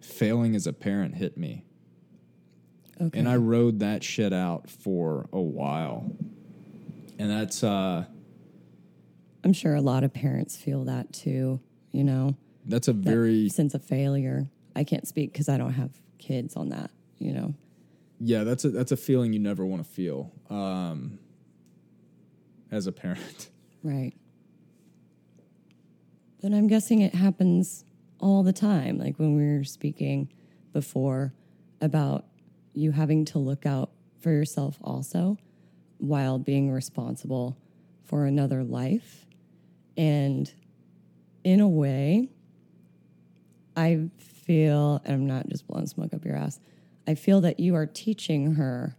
failing as a parent hit me. okay. And I rode that shit out for a while. And that's uh I'm sure a lot of parents feel that too, you know, that's a that very sense of failure. I can't speak because I don't have kids on that, you know. Yeah, that's a that's a feeling you never want to feel um, as a parent. Right. But I'm guessing it happens all the time. Like when we were speaking before about you having to look out for yourself also while being responsible for another life. And in a way, I feel, and I'm not just blowing smoke up your ass, I feel that you are teaching her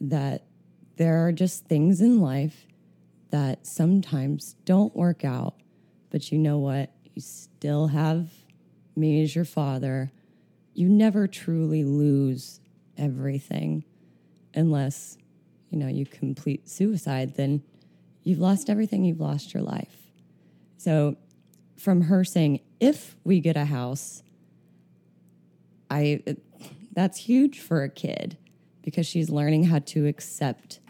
that there are just things in life that sometimes don't work out, but you know what? You still have me as your father. You never truly lose everything unless, you know, you complete suicide, then you've lost everything, you've lost your life. So from her saying, if we get a house, I it- that's huge for a kid because she's learning how to accept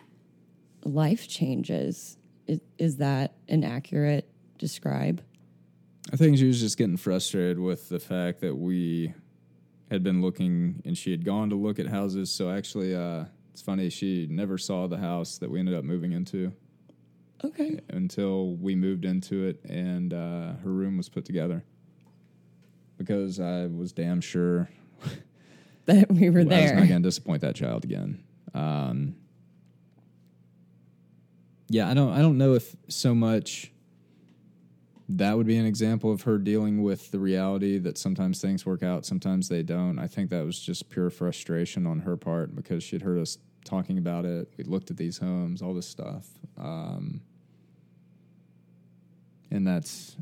life changes. Is, is that an accurate describe? I think she was just getting frustrated with the fact that we had been looking and she had gone to look at houses. So actually, uh, it's funny she never saw the house that we ended up moving into Okay. until we moved into it and uh, her room was put together because I was damn sure That we were I was there. not going to disappoint that child again. Um, yeah, I don't. I don't know if so much that would be an example of her dealing with the reality that sometimes things work out, sometimes they don't. I think that was just pure frustration on her part because she'd heard us talking about it. We looked at these homes, all this stuff, um, and that's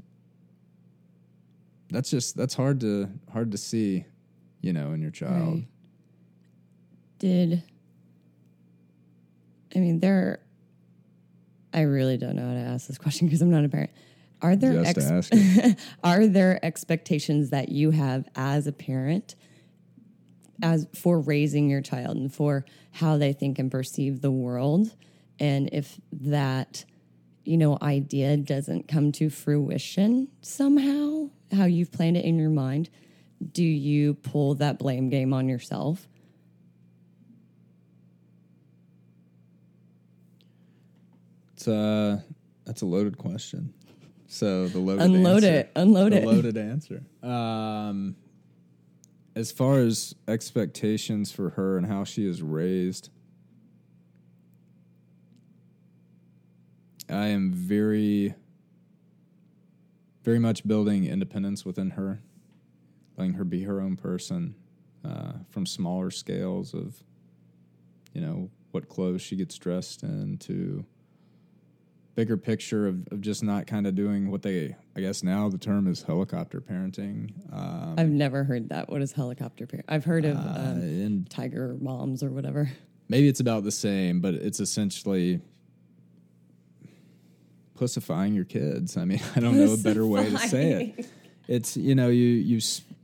that's just that's hard to hard to see, you know, in your child. Right. Did I mean there? I really don't know how to ask this question because I'm not a parent. Are there ex- are there expectations that you have as a parent as for raising your child and for how they think and perceive the world and if that you know idea doesn't come to fruition somehow how you've planned it in your mind do you pull that blame game on yourself It's uh that's a loaded question. So the loaded unload answer, it unload the it loaded answer. Um, as far as expectations for her and how she is raised, I am very, very much building independence within her, letting her be her own person, uh, from smaller scales of, you know, what clothes she gets dressed in to bigger picture of, of just not kind of doing what they I guess now the term is helicopter parenting. Um, i've never heard that what is helicopter parent i've heard of uh, um, tiger moms or whatever maybe it's about the same, but it's essentially pussifying your kids. I mean, I don't know a better way to say it. It's you know you you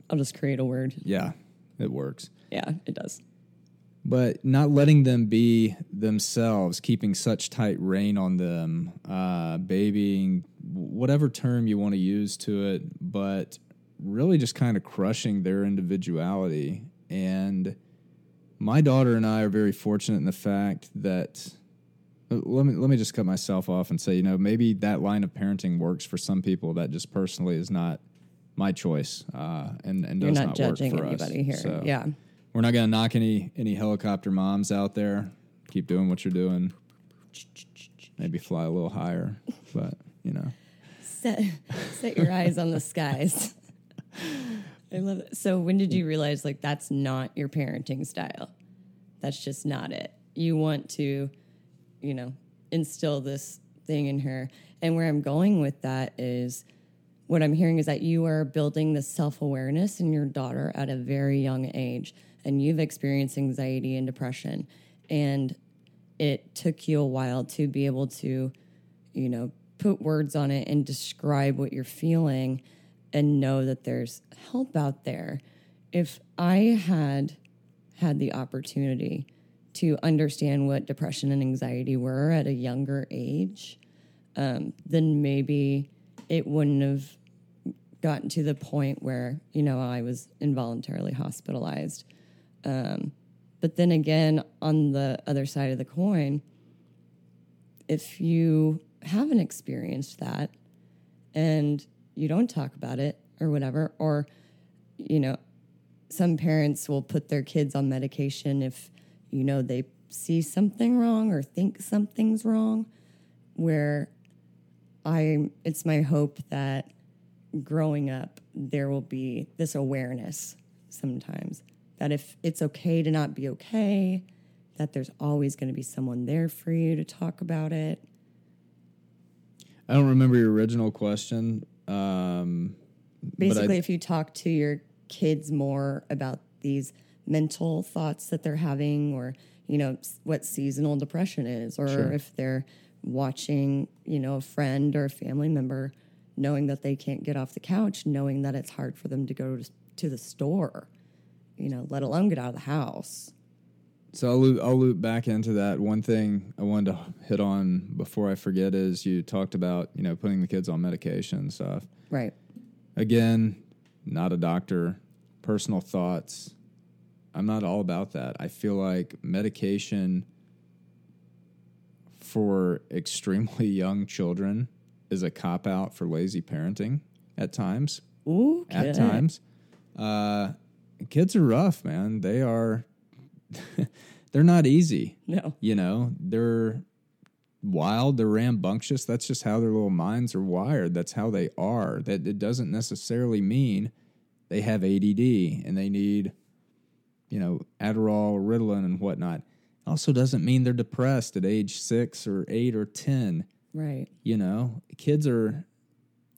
i'll just create a word yeah it works. yeah it does but not letting them be themselves, keeping such tight rein on them, uh, babying, whatever term you want to use to it, but really just kind of crushing their individuality. And my daughter and I are very fortunate in the fact that. Let me let me just cut myself off and say, you know, maybe that line of parenting works for some people. That just personally is not my choice, uh, and and you're does not not, judging work for anybody us. here So- yeah we're not gonna knock any any helicopter moms out there. Keep doing what you're doing. Maybe fly a little higher, but you know. Set set your eyes on the skies. I love it. So when did you realize like that's not your parenting style? That's just not it. You want to, you know, instill this thing in her. And where I'm going with that is what I'm hearing is that you are building the self awareness in your daughter at a very young age. And you've experienced anxiety and depression. And it took you a while to be able to, you know, put words on it and describe what you're feeling and know that there's help out there. If I had had the opportunity to understand what depression and anxiety were at a younger age, um, then maybe it wouldn't have gotten to the point where, you know, I was involuntarily hospitalized. Um, but then again, on the other side of the coin, if you haven't experienced that and you don't talk about it or whatever, or, you know, some parents will put their kids on medication if, you know, they see something wrong or think something's wrong, where I, it's my hope that growing up, there will be this awareness sometimes that if it's okay to not be okay, that there's always going to be someone there for you to talk about it. I don't remember your original question. Um, Basically, if you talk to your kids more about these mental thoughts that they're having, or you know what seasonal depression is, or Sure. if they're watching, you know, a friend or a family member, knowing that they can't get off the couch, knowing that it's hard for them to go to, the store, you know, let alone get out of the house. So I'll loop, I'll loop back into that. One thing I wanted to hit on before I forget is you talked about you know putting the kids on medication and stuff. Right. Again, not a doctor. Personal thoughts. I'm not all about that. I feel like medication for extremely young children is a cop out for lazy parenting at times. Ooh, At times, uh, kids are rough, man. They are. they're not easy. No. You know, they're wild, they're rambunctious. That's just how their little minds are wired. That's how they are. That it doesn't necessarily mean they have ADD and they need, you know, Adderall, Ritalin, and whatnot. Also doesn't mean they're depressed at age six or eight or ten. Right. You know, kids are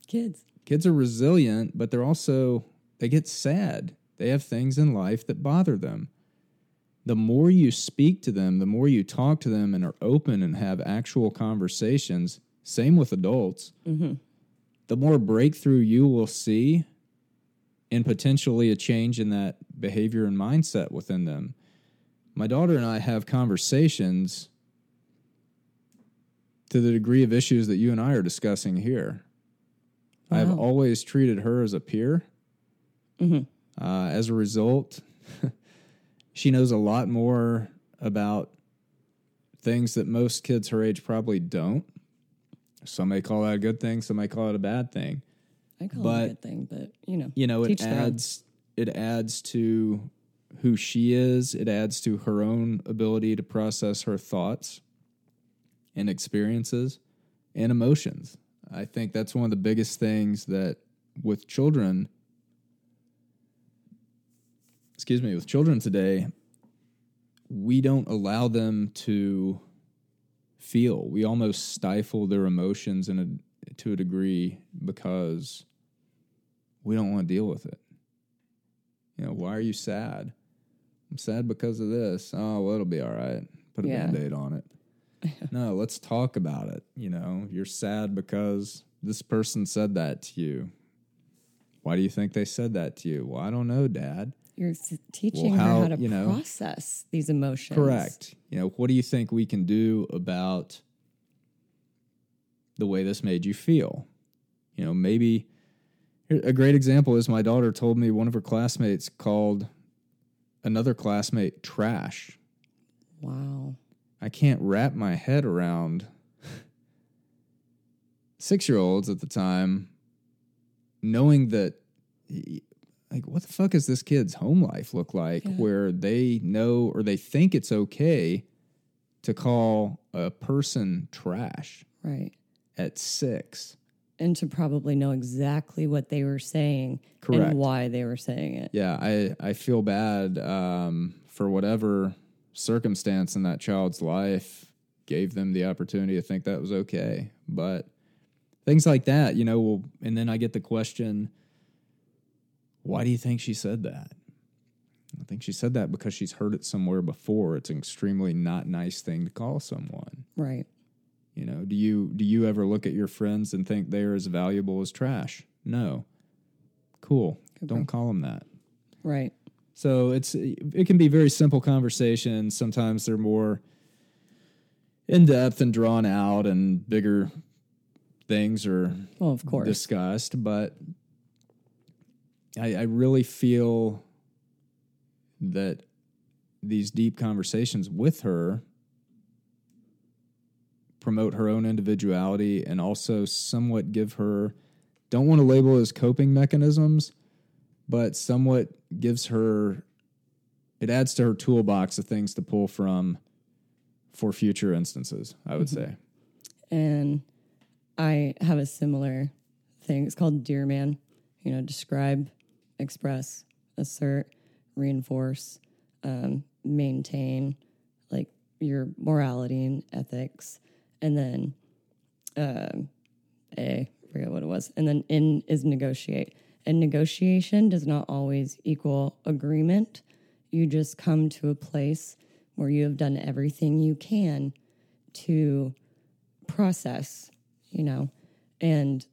Kids. kids are resilient, but they're also they get sad. They have things in life that bother them. The more you speak to them, the more you talk to them and are open and have actual conversations, same with adults, mm-hmm. the more breakthrough you will see and potentially a change in that behavior and mindset within them. My daughter and I have conversations to the degree of issues that you and I are discussing here. I've always treated her as a peer. Uh, as a result, she knows a lot more about things that most kids her age probably don't. Some may call that a good thing, some may call it a bad thing. I call it But- a good thing, but you know, You know, it adds it adds to who she is. It adds to her own ability to process her thoughts and experiences and emotions. I think that's one of the biggest things that with children excuse me, with children today, we don't allow them to feel. We almost stifle their emotions in a to a degree because we don't want to deal with it. You know, why are you sad? I'm sad because of this. Oh, well, it'll be all right. Put a Yeah. band aid on it. no, let's talk about it. You know, you're sad because this person said that to you. Why do you think they said that to you? Well, I don't know, Dad. You're teaching how, her how to you know- process these emotions. Correct. You know, what do you think we can do about the way this made you feel? You know, maybe a great example is my daughter told me one of her classmates called another classmate trash. Wow. I can't wrap my head around six year olds at the time knowing that like what the fuck does this kid's home life look like where they know or they think it's okay to call a person trash Right. at six And to probably know exactly what they were saying Correct. and why they were saying it. yeah i i feel bad um, for whatever circumstance in that child's life gave them the opportunity to think that was okay but things like that you know will and then i get the question why do you think she said that i think she said that because she's heard it somewhere before it's an extremely not nice thing to call someone Right. You know do you do you ever look at your friends and think they're as valuable as trash no cool don't call them that Right. so it's it can be very simple conversations. Sometimes they're more in depth and drawn out, and bigger things are Well, of course. discussed. But I, I really feel that these deep conversations with her promote her own individuality and also somewhat give her don't want to label as coping mechanisms but somewhat gives her it adds to her toolbox of things to pull from for future instances i would say and I have a similar thing. It's called Dear Man. You know, describe, express, assert, reinforce, um, maintain, like your morality and ethics, and then um, A, I forget what it was, and then in is negotiate. And negotiation does not always equal agreement. You just come to a place where you have done everything you can to process, you know, and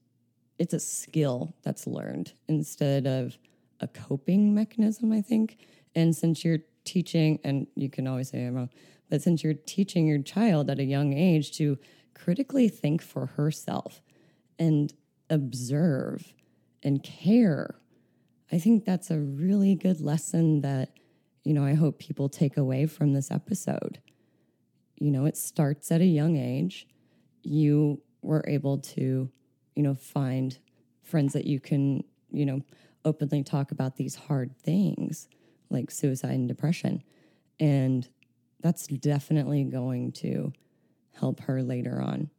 it's a skill that's learned instead of a coping mechanism, I think. And since you're teaching, and you can always say I'm wrong, but since you're teaching your child at a young age to critically think for herself and observe and care, I think that's a really good lesson that, you know, I hope people take away from this episode. You know, it starts at a young age you were able to, you know, find friends that you can, you know, openly talk about these hard things like suicide and depression. And that's definitely going to help her later on.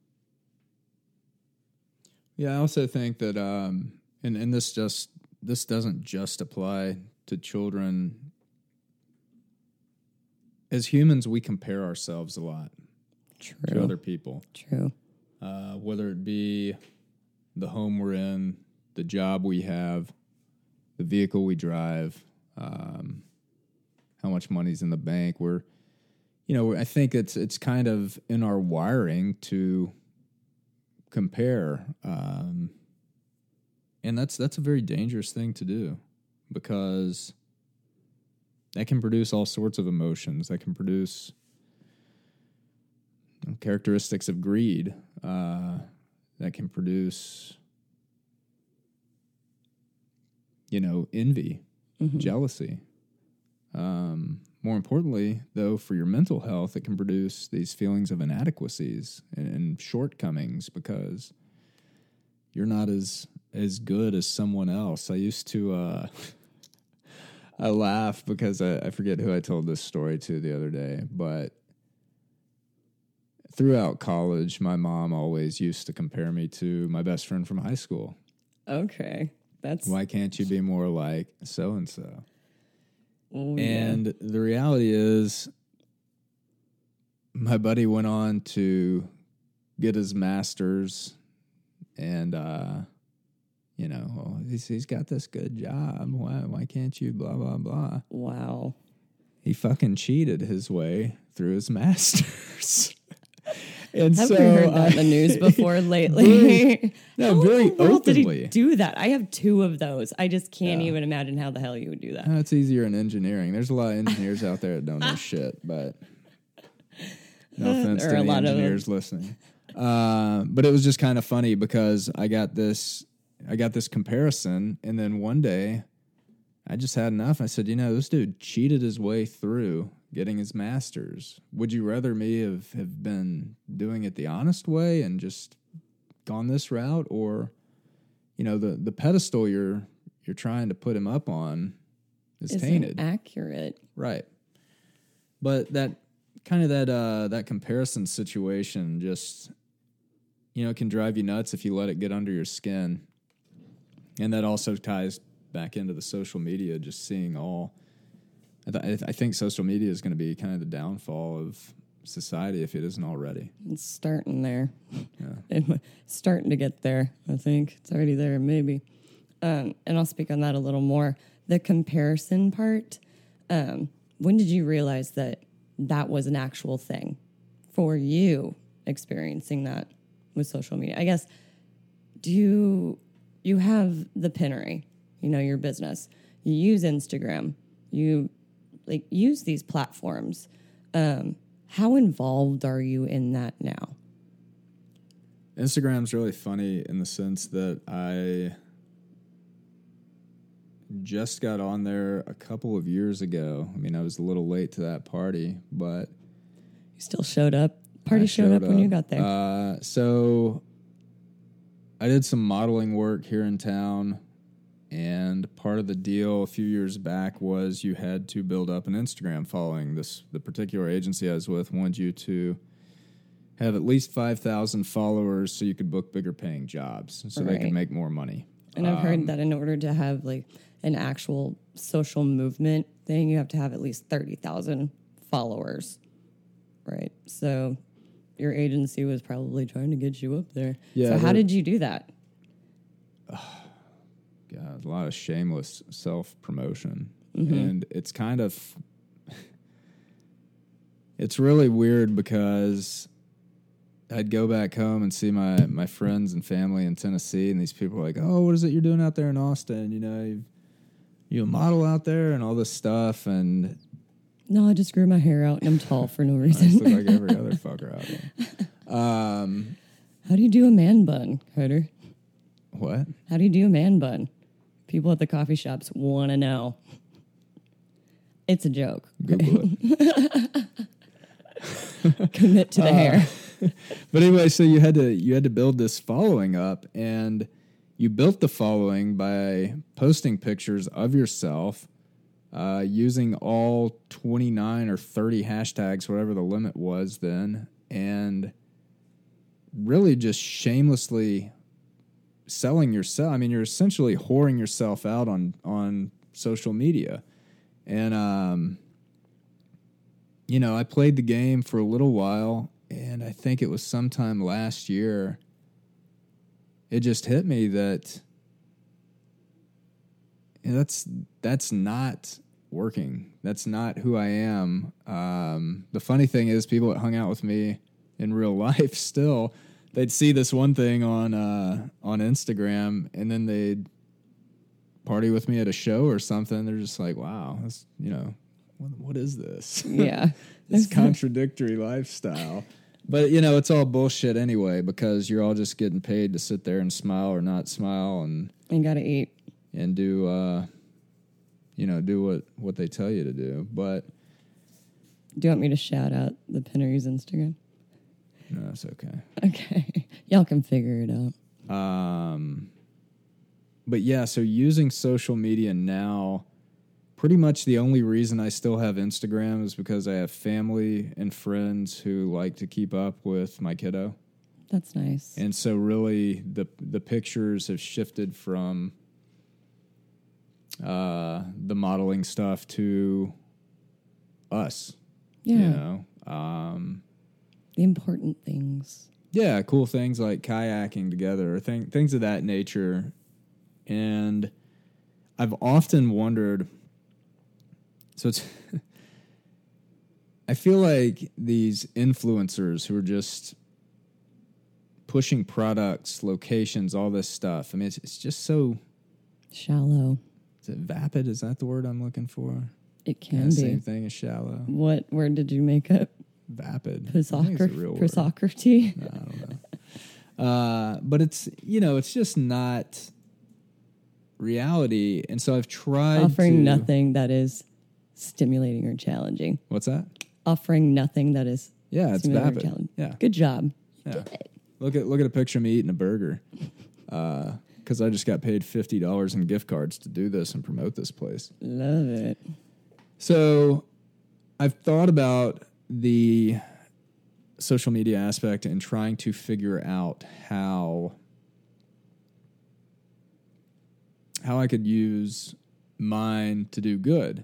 yeah i also think that um and, and this just this doesn't just apply to children as humans we compare ourselves a lot to other people True. uh, whether it be the home we're in, the job we have, the vehicle we drive, um, how much money's in the bank. We're, you know, I think it's it's kind of in our wiring to compare, um, and that's that's a very dangerous thing to do because that can produce all sorts of emotions. That can produce characteristics of greed uh, that can produce, you know, envy, jealousy. Um, more importantly, though, for your mental health, it can produce these feelings of inadequacies and, and shortcomings because you're not as as good as someone else. I used to. Uh, I laugh because I, I forget who I told this story to the other day, but throughout college, my mom always used to compare me to my best friend from high school. Okay. That's Why can't you be more like so and so? Oh, yeah. And the reality is, my buddy went on to get his master's, and uh, you know, well, he's, he's got this good job. Why why can't you? Blah blah blah. wow. He fucking cheated his way through his master's. And Have so we heard that in the news before lately? no, How very world did he do that? I have two of those. I just can't Yeah. even imagine how the hell you would do that. Uh, it's easier in engineering. There's a lot of engineers out there that don't know shit, but no offense to any lot of engineers listening. Uh, but it was just kind of funny because I got this, I got this comparison, and then one day, I just had enough. I said, you know, this dude cheated his way through getting his master's. Would you rather me have, have been doing it the honest way and just gone this route, or you know, the the pedestal you're you're trying to put him up on is Isn't tainted. accurate. Right. But that kind of that uh that comparison situation just you know can drive you nuts if you let it get under your skin. And that also ties back into the social media just seeing all I, th- I think social media is going to be kind of the downfall of society if it isn't already. It's starting there. Yeah. It- starting to get there. I think it's already there, maybe. Um, and I'll speak on that a little more. The comparison part. Um, when did you realize that that was an actual thing for you experiencing that with social media? I guess. Do you you have the Pinnery? You know your business. You use Instagram. You like use these platforms. Um, how involved are you in that now? Instagram's really funny in the sense that I just got on there a couple of years ago. I mean, I was a little late to that party, but You still showed up. Party I showed, up, when you got there. Uh, so I did some modeling work here in town, and part of the deal a few years back was you had to build up an Instagram following. This the particular agency I was with wanted you to have at least five thousand followers so you could book bigger paying jobs, so they could make more money. and I've um, heard that in order to have like an actual social movement thing, you have to have at least 30,000 followers. Right. So your agency was probably trying to get you up there. Yeah, So how did you do that? A lot of shameless self promotion. Mm-hmm. And it's kind of it's really weird because I'd go back home and see my my friends and family in Tennessee and these people are like, "Oh, what is it you're doing out there in Austin? You know, you you a model out there and all this stuff and No, I just grew my hair out and I'm tall for no reason. I look like every other fucker out there." Um, How do you do a man bun, Carter? what? How do you do a man bun? People at the coffee shops want to know. It's a joke. Google it. Commit to the hair. But anyway, so you had to you had to build this following up, and you built the following by posting pictures of yourself, uh, using all twenty nine or thirty hashtags, whatever the limit was then, and really just shamelessly selling yourself. I mean, you're essentially whoring yourself out on on social media, and um, you know, I played the game for a little while, and I think it was sometime last year. It just hit me that you know, that's that's not working. That's not who I am. Um, the funny thing is, people that hung out with me in real life still they'd see this one thing on uh, on Instagram, and then they'd party with me at a show or something. They're just like, "Wow, that's you know, what, what is this?" Yeah. this contradictory lifestyle. But you know, it's all bullshit anyway because you're all just getting paid to sit there and smile or not smile and You got to eat. and do uh you know, do what what they tell you to do. But Do you want me to shout out the Pinnery's Instagram? No, it's okay. Okay. Y'all can figure it out. Um but yeah, so using social media now pretty much the only reason I still have Instagram is because I have family and friends who like to keep up with my kiddo. That's nice. And so really the the pictures have shifted from uh the modeling stuff to us. yeah. You know. Um The important things. yeah, cool things like kayaking together or thing, things of that nature. And I've often wondered so it's I feel like these influencers who are just pushing products, locations, all this stuff. I mean, it's, it's just so Shallow. is it vapid? Is that the word I'm looking for? It can be. same thing as shallow. What word did you make up? Vapid. I think it's a real word. Prosocracy? I don't know. Uh, but it's you know it's just not reality, and so I've tried Offering to, nothing that is stimulating or challenging. What's that? Offering nothing that is Yeah, it's vapid. Yeah, Good job. yeah. Look at look at a picture of me eating a burger. Uh, because I just got paid fifty dollars in gift cards to do this and promote this place. Love it. So I've thought about the social media aspect and trying to figure out how how I could use mine to do good.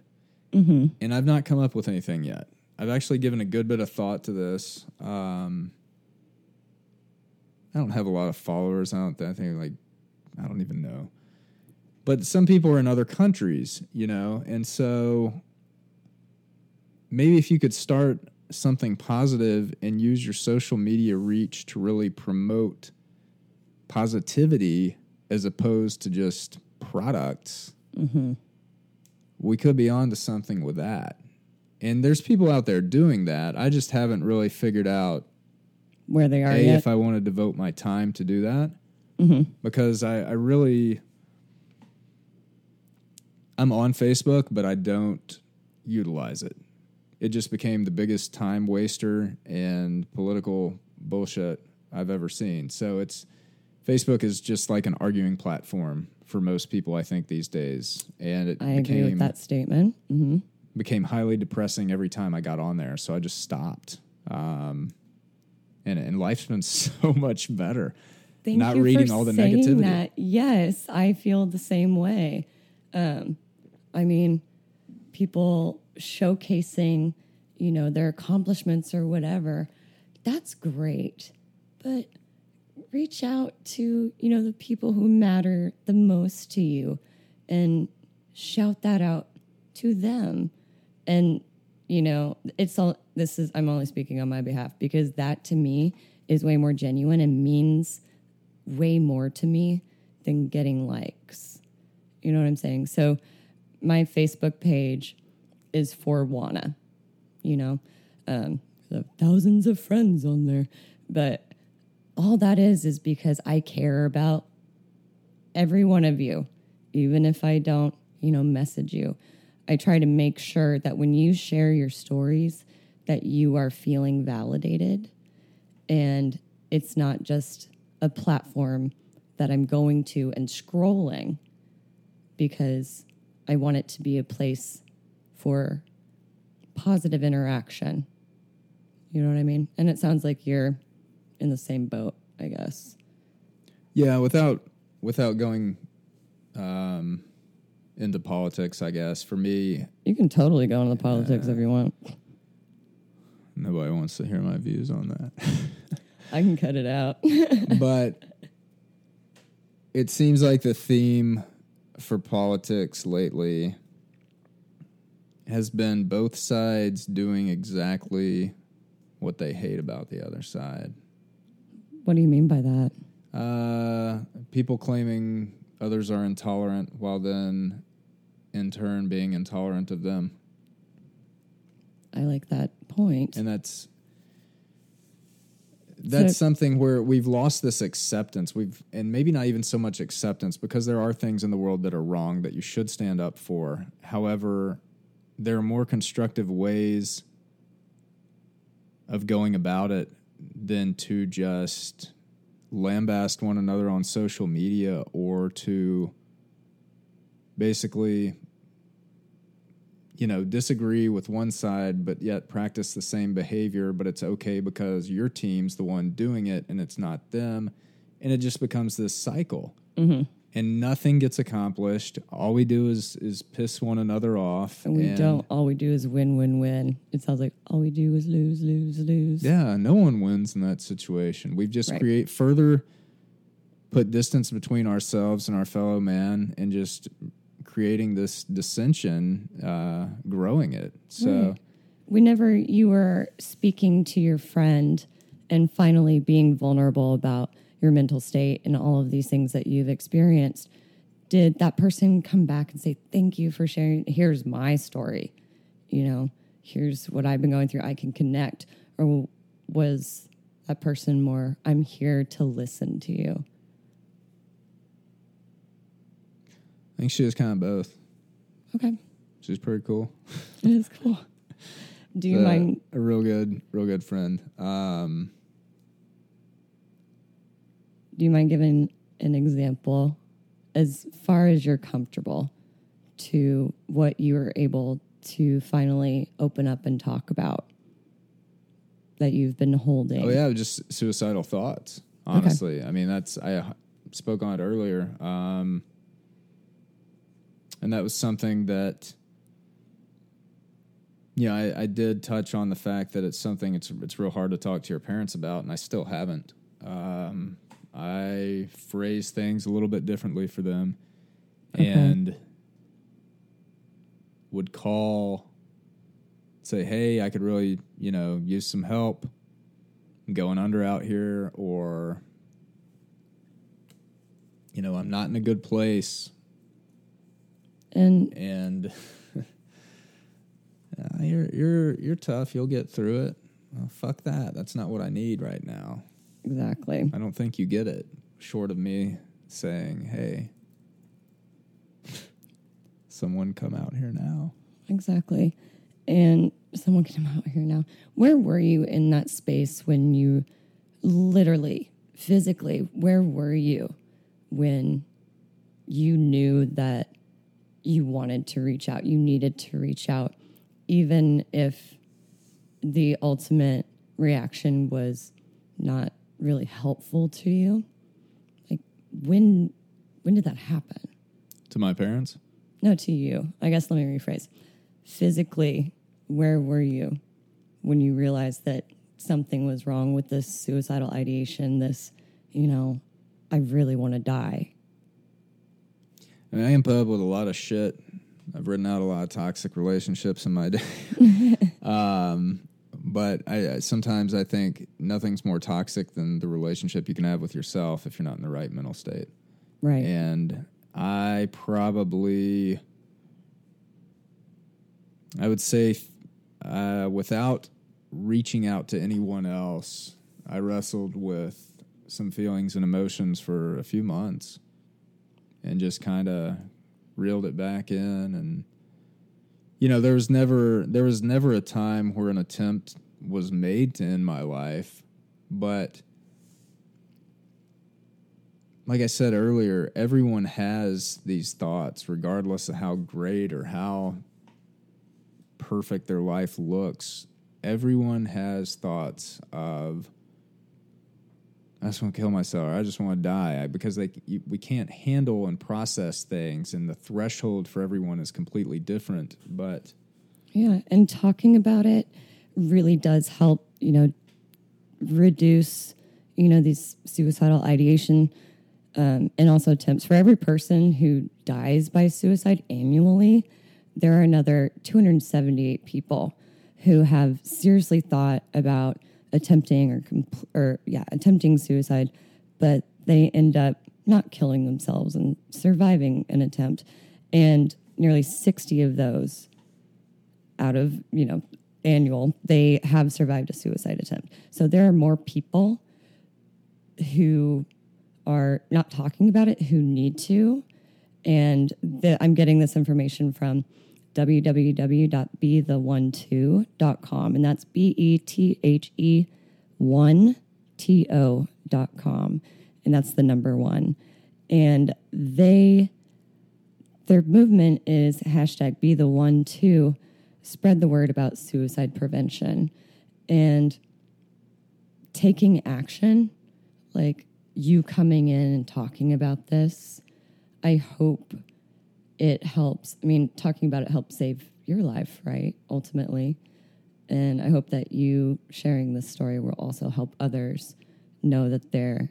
Mm-hmm. And I've not come up with anything yet. I've actually given a good bit of thought to this. Um, I don't have a lot of followers. I don't. I think like I don't even know. But some people are in other countries, you know, and so maybe if you could start something positive and use your social media reach to really promote positivity as opposed to just products, Mm-hmm. we could be on to something with that. And there's people out there doing that. I just haven't really figured out Where they are a yet. if I want to devote my time to do that mm-hmm. because I, I really I'm on Facebook, but I don't utilize it. It just became the biggest time waster and political bullshit I've ever seen. So it's Facebook is just like an arguing platform for most people, I think, these days. And it I agree became with that statement. Mm-hmm. became highly depressing every time I got on there. So I just stopped. Um, and and life's been so much better. Thank not you reading for all the saying negativity. That. Yes, I feel the same way. Um, I mean, people showcasing, you know, their accomplishments or whatever. That's great, but reach out to you know the people who matter the most to you, and shout that out to them. And you know, it's all. This is I'm only speaking on my behalf because that to me is way more genuine and means way more to me than getting likes. You know what I'm saying? So my Facebook page is for Wana. You know, um, thousands of friends on there, but all that is is because I care about every one of you, even if I don't, you know, message you. I try to make sure that when you share your stories, that you are feeling validated and it's not just a platform that I'm going to and scrolling because I want it to be a place for positive interaction. You know what I mean? And it sounds like you're in the same boat, I guess. Yeah, without without going um, into politics, I guess for me, You can totally go into the politics if you want. nobody wants to hear my views on that. I can cut it out. but it seems like the theme for politics lately has been both sides doing exactly what they hate about the other side. what do you mean by that? Uh, people claiming others are intolerant while then in turn being intolerant of them. I like that point. and that's that's So- something where we've lost this acceptance we've and maybe not even so much acceptance because there are things in the world that are wrong that you should stand up for however there are more constructive ways of going about it than to just lambast one another on social media or to basically you know, disagree with one side, but yet practice the same behavior, but it's okay because your team's the one doing it and it's not them. And it just becomes this cycle. Mm-hmm. And nothing gets accomplished. All we do is is piss one another off. And we don't. All we do is win, win, win. It sounds like all we do is lose, lose, lose. Yeah, no one wins in that situation. We've just Right. create further put distance between ourselves and our fellow man and just creating this dissension, uh, growing it. So Right. Whenever you were speaking to your friend and finally being vulnerable about your mental state and all of these things that you've experienced, did that person come back and say, Thank you for sharing? Here's my story. You know, here's what I've been going through. I can connect. Or was that person more, I'm here to listen to you? I think she was kind of both. Okay. She's pretty cool. It is cool. Do you mind? a real good, real good friend. Um, Do you mind giving an example as far as you're comfortable to what you were able to finally open up and talk about that you've been holding. Oh yeah, just suicidal thoughts. Honestly, I mean that's I spoke on it earlier, um, and that was something that. Yeah, I, I did touch on the fact that it's something it's it's real hard to talk to your parents about, and I still haven't. Um, I phrase things a little bit differently for them, and would call, say, "Hey, I could really, you know, use some help going under out here," or, you know, I'm not in a good place, And and "Yeah, you're you're you're tough. You'll get through it. Well, fuck that. That's not what I need right now. Exactly. I don't think you get it. Short of me saying, "Hey, someone come out here now." Exactly. And someone come out here now. Where were you in that space when you literally, physically, where were you when you knew that you wanted to reach out? You needed to reach out, even if the ultimate reaction was not really helpful to you. Like when when did that happen? To my parents, No, to you. I guess let me rephrase. Physically, where were you when you realized that something was wrong with this suicidal ideation? This, you know, I really want to die. I, mean, I can put up with a lot of shit. I've written out a lot of toxic relationships in my day. um, but I, I sometimes I think nothing's more toxic than the relationship you can have with yourself if you're not in the right mental state. Right. And I probably, I would say, uh, without reaching out to anyone else, I wrestled with some feelings and emotions for a few months and just kind of reeled it back in and you know there was never there was never a time where an attempt was made to end my life but like I said earlier, everyone has these thoughts, regardless of how great or how perfect their life looks. Everyone has thoughts of, I just want to kill myself. Or I just want to die because they you, we can't handle and process things, and the threshold for everyone is completely different. But Yeah, and talking about it really does help, you know, reduce, you know, these suicidal ideation um, and also attempts. For every person who dies by suicide annually, there are another 278 people who have seriously thought about attempting or or yeah, attempting suicide, but they end up not killing themselves and surviving an attempt. And nearly 60 of those out of you know annual they have survived a suicide attempt so there are more people who are not talking about it who need to and the, i'm getting this information from www.bethe1to.com and that's b-e-t-h-e 1to.com and that's the number one. And they their movement is hashtag be the one to spread the word about suicide prevention. And taking action like you coming in and talking about this i hope it helps i mean talking about it helps save your life right ultimately and i hope that you sharing this story will also help others know that they're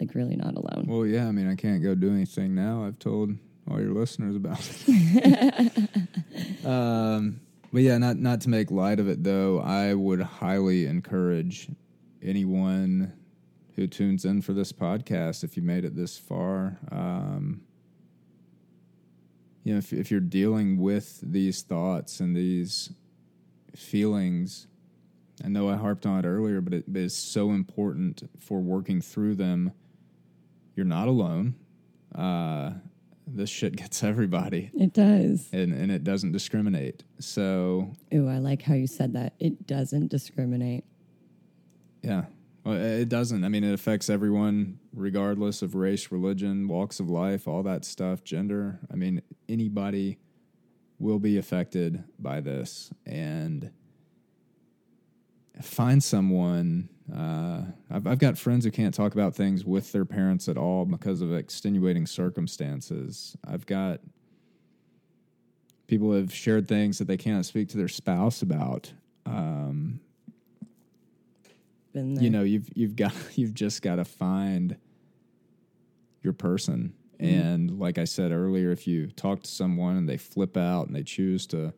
like really not alone well, yeah, I mean, I can't go do anything now. I've told all your listeners about it. um, but yeah, not not to make light of it though. I would highly encourage anyone who tunes in for this podcast, if you made it this far, um, you know, if, if you're dealing with these thoughts and these feelings, I know I harped on it earlier, but it, but it's so important for working through them. You're not alone. Uh, this shit gets everybody, it does and, and it doesn't discriminate. So Ooh, I like how you said that. It doesn't discriminate. yeah, it doesn't. I mean, it affects everyone, regardless of race, religion, walks of life, all that stuff, gender. I mean, anybody will be affected by this. And find someone. Uh, I've, I've got friends who can't talk about things with their parents at all because of extenuating circumstances. I've got people have shared things that they can't speak to their spouse about. Um, Been there. you know you've you've got you've just got to find your person. And like i said earlier if you talk to someone and they flip out and they choose to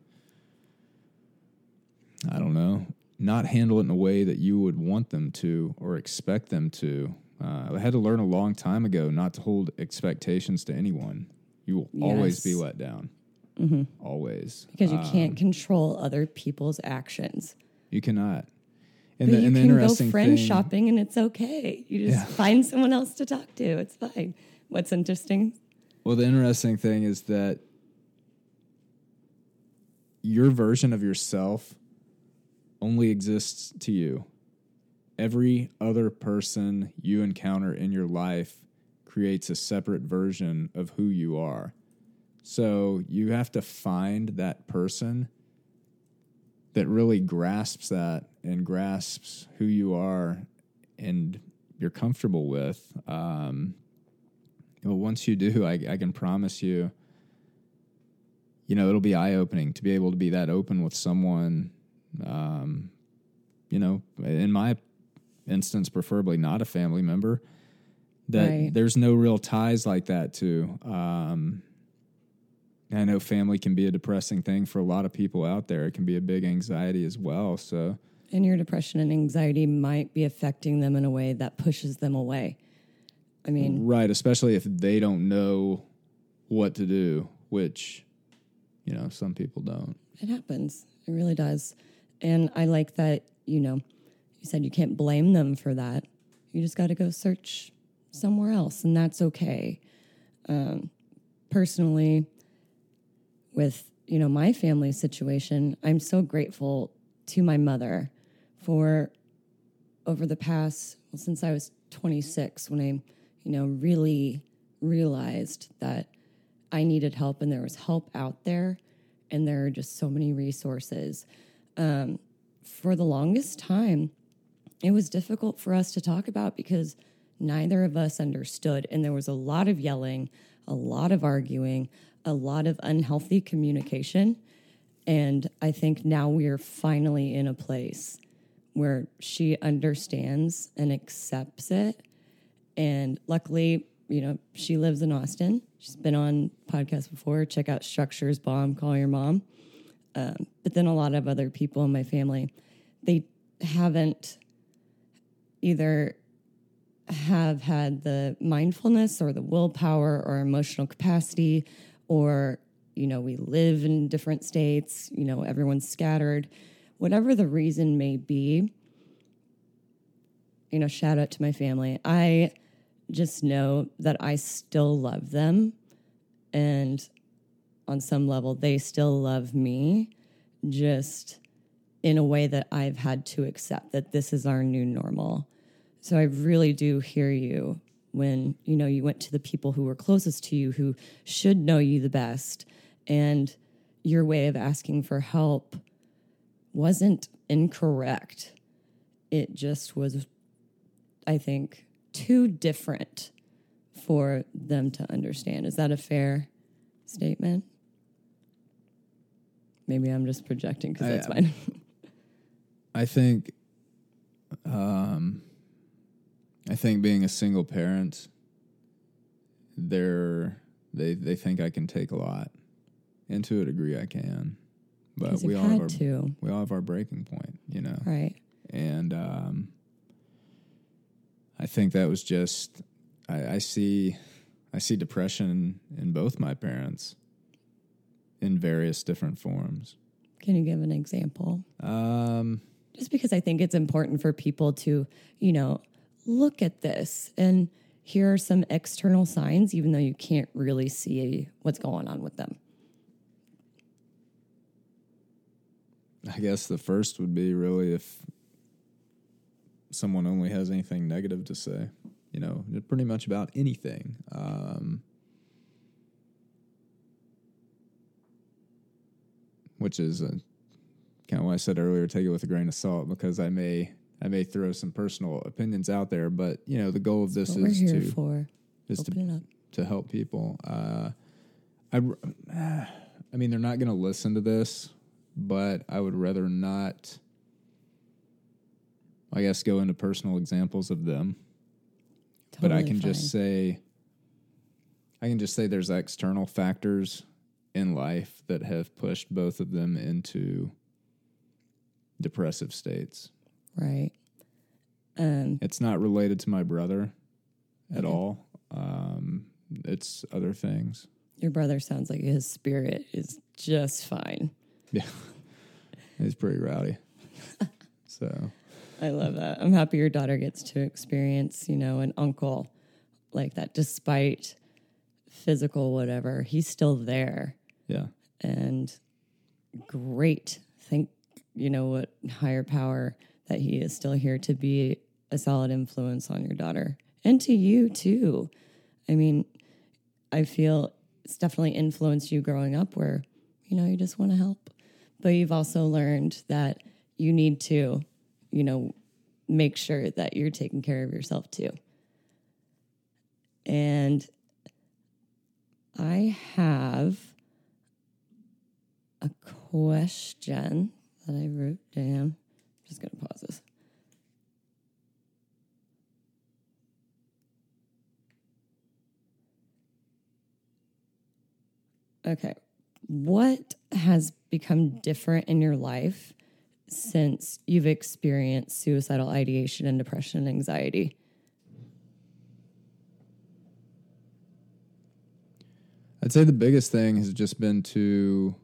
i don't know not handle it in a way that you would want them to or expect them to uh, i had to learn a long time ago not to hold expectations to anyone. You will always be let down. Always. Because you Um, can't control other people's actions. you cannot But and the, you and can go friend thing, shopping and it's okay. You just Yeah. find someone else to talk to. It's fine. What's interesting? Well, the interesting thing is that your version of yourself only exists to you. Every other person you encounter in your life creates a separate version of who you are. So you have to find that person that really grasps that and grasps who you are and you're comfortable with. Um, well, once you do, I, I can promise you, you know, it'll be eye opening to be able to be that open with someone. Um, you know, in my instance, preferably not a family member. That Right. there's no real ties like that to. Um, I know family can be a depressing thing for a lot of people out there. It can be a big anxiety as well. So, And your depression and anxiety might be affecting them in a way that pushes them away. I mean, right, especially if they don't know what to do, which, you know, some people don't. it happens. It really does. And I like that, you know, you said you can't blame them for that. You just got to go search somewhere else, and that's okay. Um, personally, with you know my family situation, I'm so grateful to my mother for over the past well, since I was 26 when I you know really realized that I needed help and there was help out there and there are just so many resources. Um, for the longest time, it was difficult for us to talk about because neither of us understood. And there was a lot of yelling, a lot of arguing, a lot of unhealthy communication. And I think now we are finally in a place where she understands and accepts it. And luckily, you know, she lives in Austin. She's been on podcasts before. Check out Structures Bomb, Call Your Mom. Um, but then a lot of other people in my family, they haven't either have had the mindfulness or the willpower or emotional capacity or you know we live in different states you know everyone's scattered whatever the reason may be you know shout out to my family. I just know that i still love them and on some level they still love me just in a way that i've had to accept that this is our new normal. So I really do hear you when you know you went to the people who were closest to you who should know you the best and your way of asking for help wasn't incorrect. It just was I think too different for them to understand. Is that a fair statement? Maybe I'm just projecting because that's fine. I think, um, I think being a single parent, they're they they think I can take a lot, and to a degree I can, but we all have had our to, we all have our breaking point, you know, right? and um, I think that was just I, I see I see depression in both my parents in various different forms. Can you give an example? Um, just because I think it's important for people to, you know, look at this and here are some external signs, even though you can't really see what's going on with them. I guess the first would be really if someone only has anything negative to say. You know, pretty much about anything. Um, which is uh, kind of what I said earlier. Take it with a grain of salt because I may I may throw some personal opinions out there, but you know the goal of this is to for. is Open to to help people. Uh, I, I mean, they're not going to listen to this, but I would rather not. I guess go into personal examples of them, but I Totally can just say, I can just say there's external factors in life that have pushed both of them into depressive states. right. Um, It's not related to my brother at Okay. all. Um, it's other things. your brother sounds like his spirit is just fine. Yeah, he's pretty rowdy. so I love that. I'm happy your daughter gets to experience, you know, an uncle like that, despite physical whatever. He's still there yeah, and great. Thank you know what higher power that he is still here to be a solid influence on your daughter and to you too. I mean, I feel it's definitely influenced you growing up where, you know, you just want to help. But you've also learned that you need to, you know, make sure that you're taking care of yourself too. And I have a question that I wrote down. I'm just going to pause this. Okay. What has become different in your life since you've experienced suicidal ideation and depression and anxiety? I'd say the biggest thing has just been to.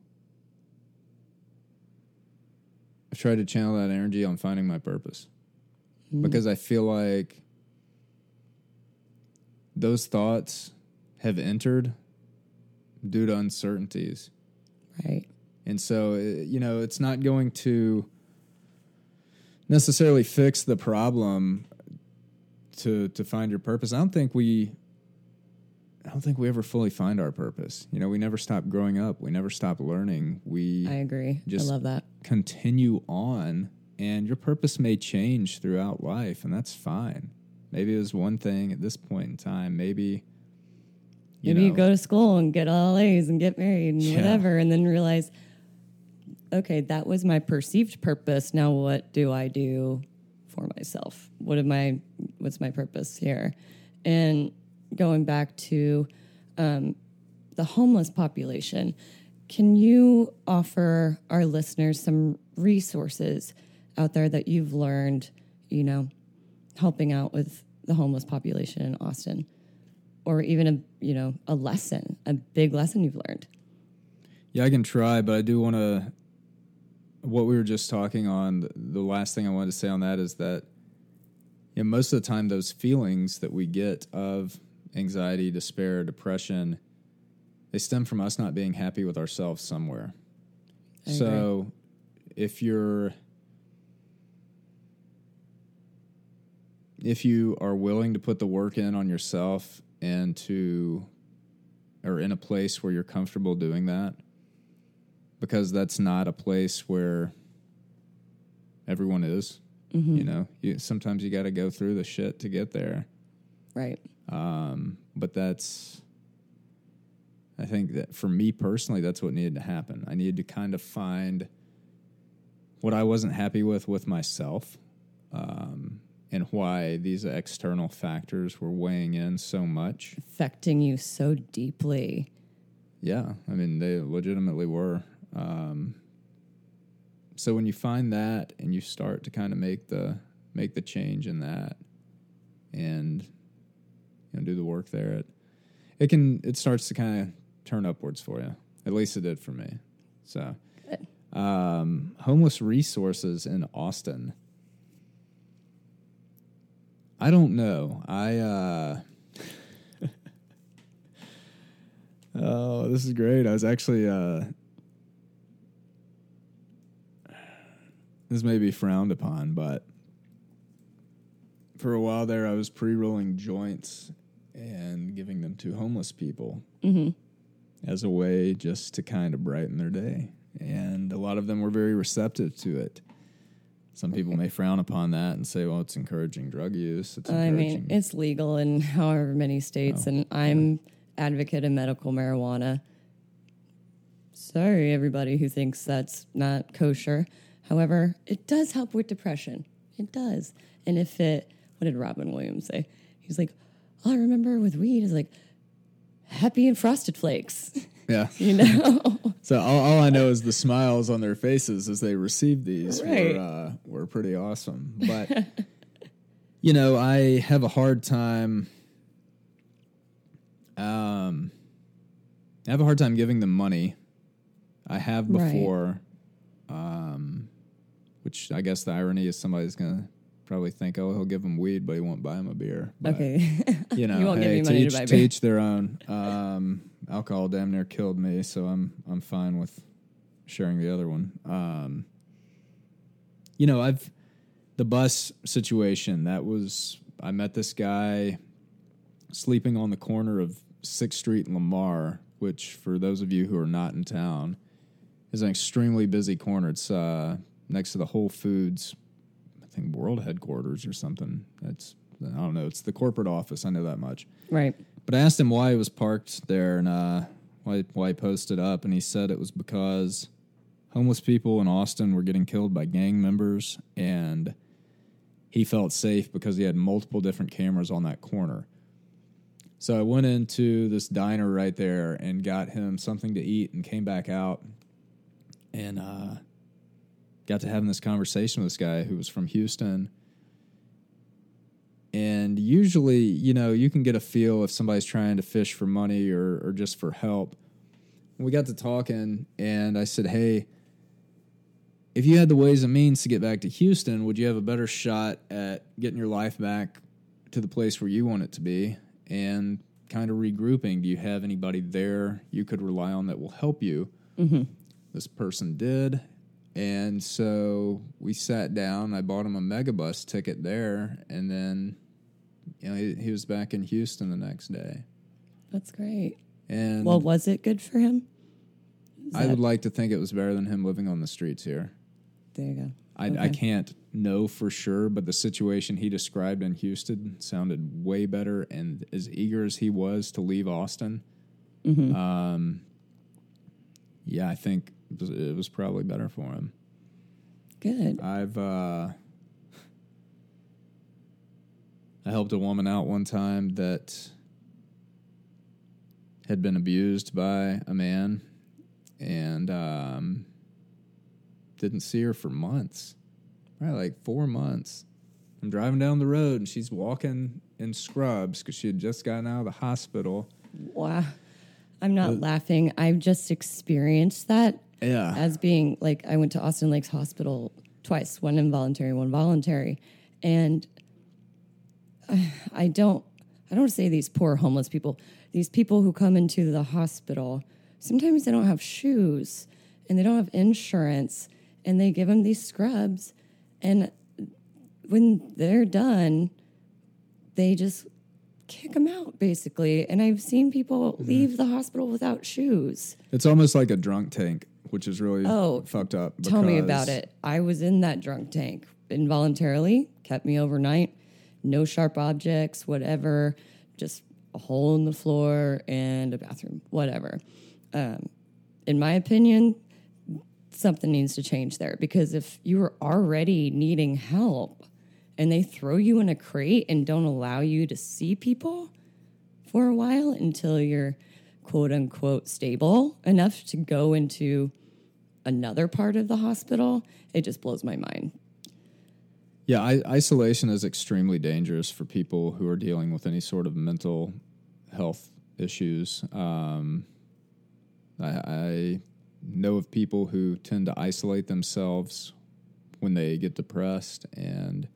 I've tried to channel that energy on finding my purpose mm. because I feel like those thoughts have entered due to uncertainties. Right. And so, uh, you know, it's not going to necessarily fix the problem to to find your purpose. I don't think we I don't think we ever fully find our purpose. You know, we never stop growing up. We never stop learning. We I agree. Just- I love that. continue on and your purpose may change throughout life and that's fine. Maybe it was one thing at this point in time. Maybe you Maybe you go to school and get all A's and get married and Yeah. whatever, and then realize, okay, that was my perceived purpose. Now, what do I do for myself? What am I? What's my purpose here? And going back to um, the homeless population, can you offer our listeners some resources out there that you've learned? You know, helping out with the homeless population in Austin or even a you know a lesson a big lesson you've learned Yeah, I can try, but I do want to. What we were just talking on, the- last thing I wanted to say on that is that, you know, most of the time, those feelings that we get of anxiety, despair, depression, they stem from us not being happy with ourselves somewhere. I so, if you're if you are willing to put the work in on yourself and to or in a place where you're comfortable doing that because that's not a place where everyone is you know? You, sometimes you got to go through the shit to get there. Right. Um, but that's i think that for me personally that's what needed to happen. I needed to kind of find what i wasn't happy with with myself um, and why these external factors were weighing in so much. Affecting you so deeply. Yeah, I mean they legitimately were. Um, so when you find that and you start to kind of make the make the change in that, and you know do the work there, it it can it starts to kind of turn upwards for you. At least it did for me. So, um, homeless resources in Austin. I don't know. I uh, Oh, this is great. I was actually uh this may be frowned upon, but for a while there, I was pre rolling joints and giving them to homeless people mm-hmm. as a way just to kind of brighten their day. And a lot of them were very receptive to it. Some people may frown upon that and say, well, it's encouraging drug use. It's I mean, it's legal in however many states, oh, and I'm advocate of medical marijuana. Sorry, everybody who thinks that's not kosher. However, it does help with depression. It does. And if it, what did Robin Williams say? He's like, all I remember with weed is like happy and frosted flakes. yeah. you know? So all, all I know is the smiles on their faces as they received these Right. were uh, were pretty awesome. But you know, I have a hard time. Um, I have a hard time giving them money. I have before, um, which I guess the irony is somebody's gonna probably think, oh, he'll give them weed, but he won't buy them a beer. But, okay. you know, You won't give hey, me to money to buy beer. each their own. Um, alcohol damn near killed me, so I'm I'm fine with sharing the other one. Um, you know, I've the bus situation. That was I met this guy sleeping on the corner of Sixth Street and Lamar, which for those of you who are not in town, is an extremely busy corner. It's uh, next to the Whole Foods, I think World Headquarters or something. That's I don't know. It's the corporate office. I know that much. right. But I asked him why he was parked there and uh, why why he posted up, and he said it was because homeless people in Austin were getting killed by gang members, and he felt safe because he had multiple different cameras on that corner. So I went into this diner right there and got him something to eat, and came back out, and uh, got to having this conversation with this guy who was from Houston. And usually, you know, you can get a feel if somebody's trying to fish for money or, or just for help. We got to talking, and I said, Hey, if you had the ways and means to get back to Houston, would you have a better shot at getting your life back to the place where you want it to be and kind of regrouping? Do you have anybody there you could rely on that will help you? Mm-hmm. This person did. And so we sat down. I bought him a megabus ticket there, and then you know he, he was back in Houston the next day. That's great. And Well, was it good for him? Is I that- would like to think it was better than him living on the streets here. There you go. I, I can't know for sure, but the situation he described in Houston sounded way better. And as eager as he was to leave Austin, Mm-hmm. um, yeah, I think it was, it was probably better for him. Good. I've uh, I helped a woman out one time that had been abused by a man, and um, didn't see her for months, right? Like four months. I'm driving down the road, and she's walking in scrubs because she had just gotten out of the hospital. Wow. I'm not laughing. I've just experienced that Yeah, as being like I went to Austin Lakes Hospital twice, one involuntary, one voluntary, and I, I don't I don't say these poor homeless people. These people who come into the hospital, sometimes they don't have shoes and they don't have insurance, and they give them these scrubs, and when they're done, they just kick them out basically. And I've seen people mm-hmm. leave the hospital without shoes. it's almost like a drunk tank, which is really Oh, fucked up. Tell me about it. I was in that drunk tank involuntarily, kept me overnight. No sharp objects, whatever, just a hole in the floor and a bathroom, whatever. Um, in my opinion, something needs to change there because if you are already needing help and they throw you in a crate and don't allow you to see people for a while until you're quote unquote stable enough to go into another part of the hospital, it just blows my mind. Yeah, I, isolation is extremely dangerous for people who are dealing with any sort of mental health issues. Um, I, I know of people who tend to isolate themselves when they get depressed, and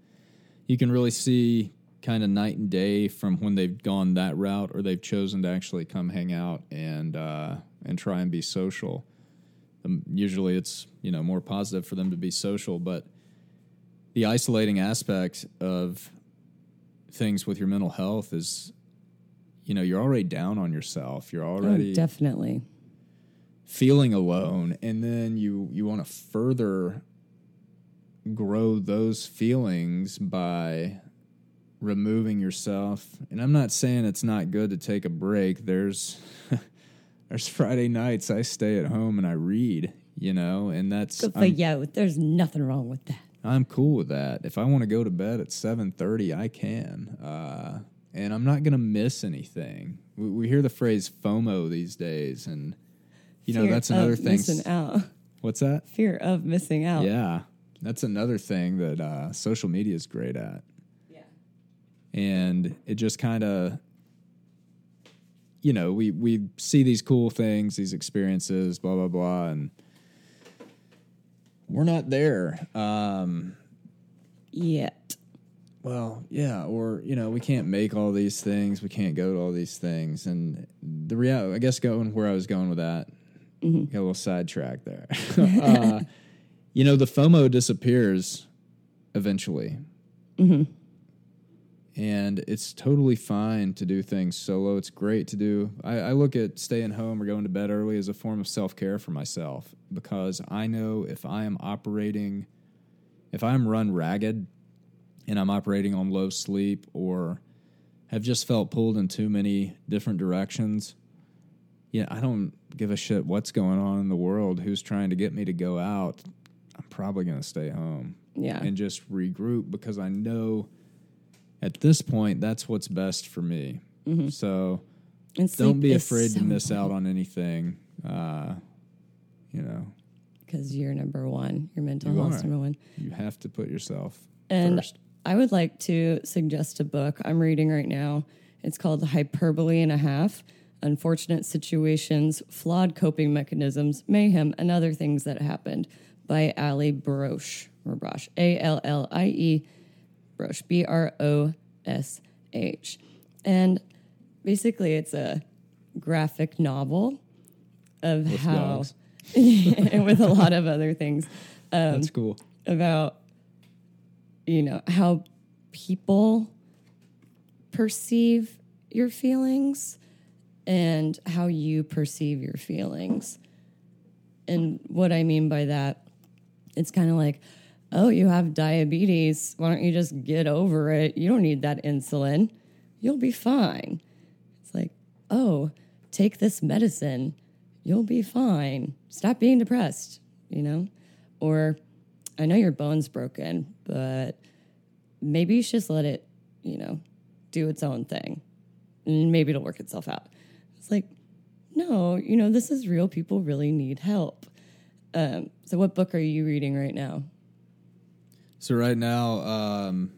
you can really see kind of night and day from when they've gone that route or they've chosen to actually come hang out and uh, and try and be social. Um, usually, it's you know more positive for them to be social, but the isolating aspect of things with your mental health is, you know, you're already down on yourself. You're Oh, already definitely. feeling alone, and then you you want to further grow those feelings by removing yourself. And I'm not saying it's not good to take a break. There's there's Friday nights I stay at home and I read, you know, and that's Good for I'm, you. There's nothing wrong with that. I'm cool with that. If I want to go to bed at 7:30, I can. Uh, and I'm not going to miss anything. We, we hear the phrase FOMO these days and you know, that's another of thing. Missing out. What's that? Fear of missing out. Yeah, that's another thing that uh, social media is great at, Yeah. and it just kind of, you know, we we see these cool things, these experiences, blah blah blah, and we're not there. Um, Yet. well, yeah, or you know, we can't make all these things, we can't go to all these things, and the reality, I guess, going where I was going with that, got a little sidetracked there. uh, you know, the FOMO disappears eventually, and it's totally fine to do things solo. It's great to do. I, I look at staying home or going to bed early as a form of self care for myself because I know if I am operating, if I'm run ragged and I'm operating on low sleep or have just felt pulled in too many different directions, yeah, I don't give a shit what's going on in the world, who's trying to get me to go out. I'm probably going to stay home Yeah. and just regroup because I know at this point that's what's best for me. So And don't be afraid to so miss out on anything. Uh, you know, because you're number one. Your mental You health's are. number one. you have to put yourself And first. I would like to suggest a book I'm reading right now. It's called Hyperbole and a Half Unfortunate Situations, Flawed Coping Mechanisms, Mayhem, and Other Things That Happened by Allie Barosh. Or Brosh. A L L I E Brosh. B R O S H. And basically, it's a graphic novel of With how, and with a lot of other things Um, That's cool. about you know how people perceive your feelings and how you perceive your feelings and what i mean by that it's kind of like oh you have diabetes why don't you just get over it you don't need that insulin you'll be fine it's like oh take this medicine you'll be fine stop being depressed you know or I know your bone's broken, but maybe you should just let it, you know, do its own thing. And maybe it'll work itself out. It's like, no, you know, this is real. People really need help. Um, so, what book are you reading right now? So right now, um,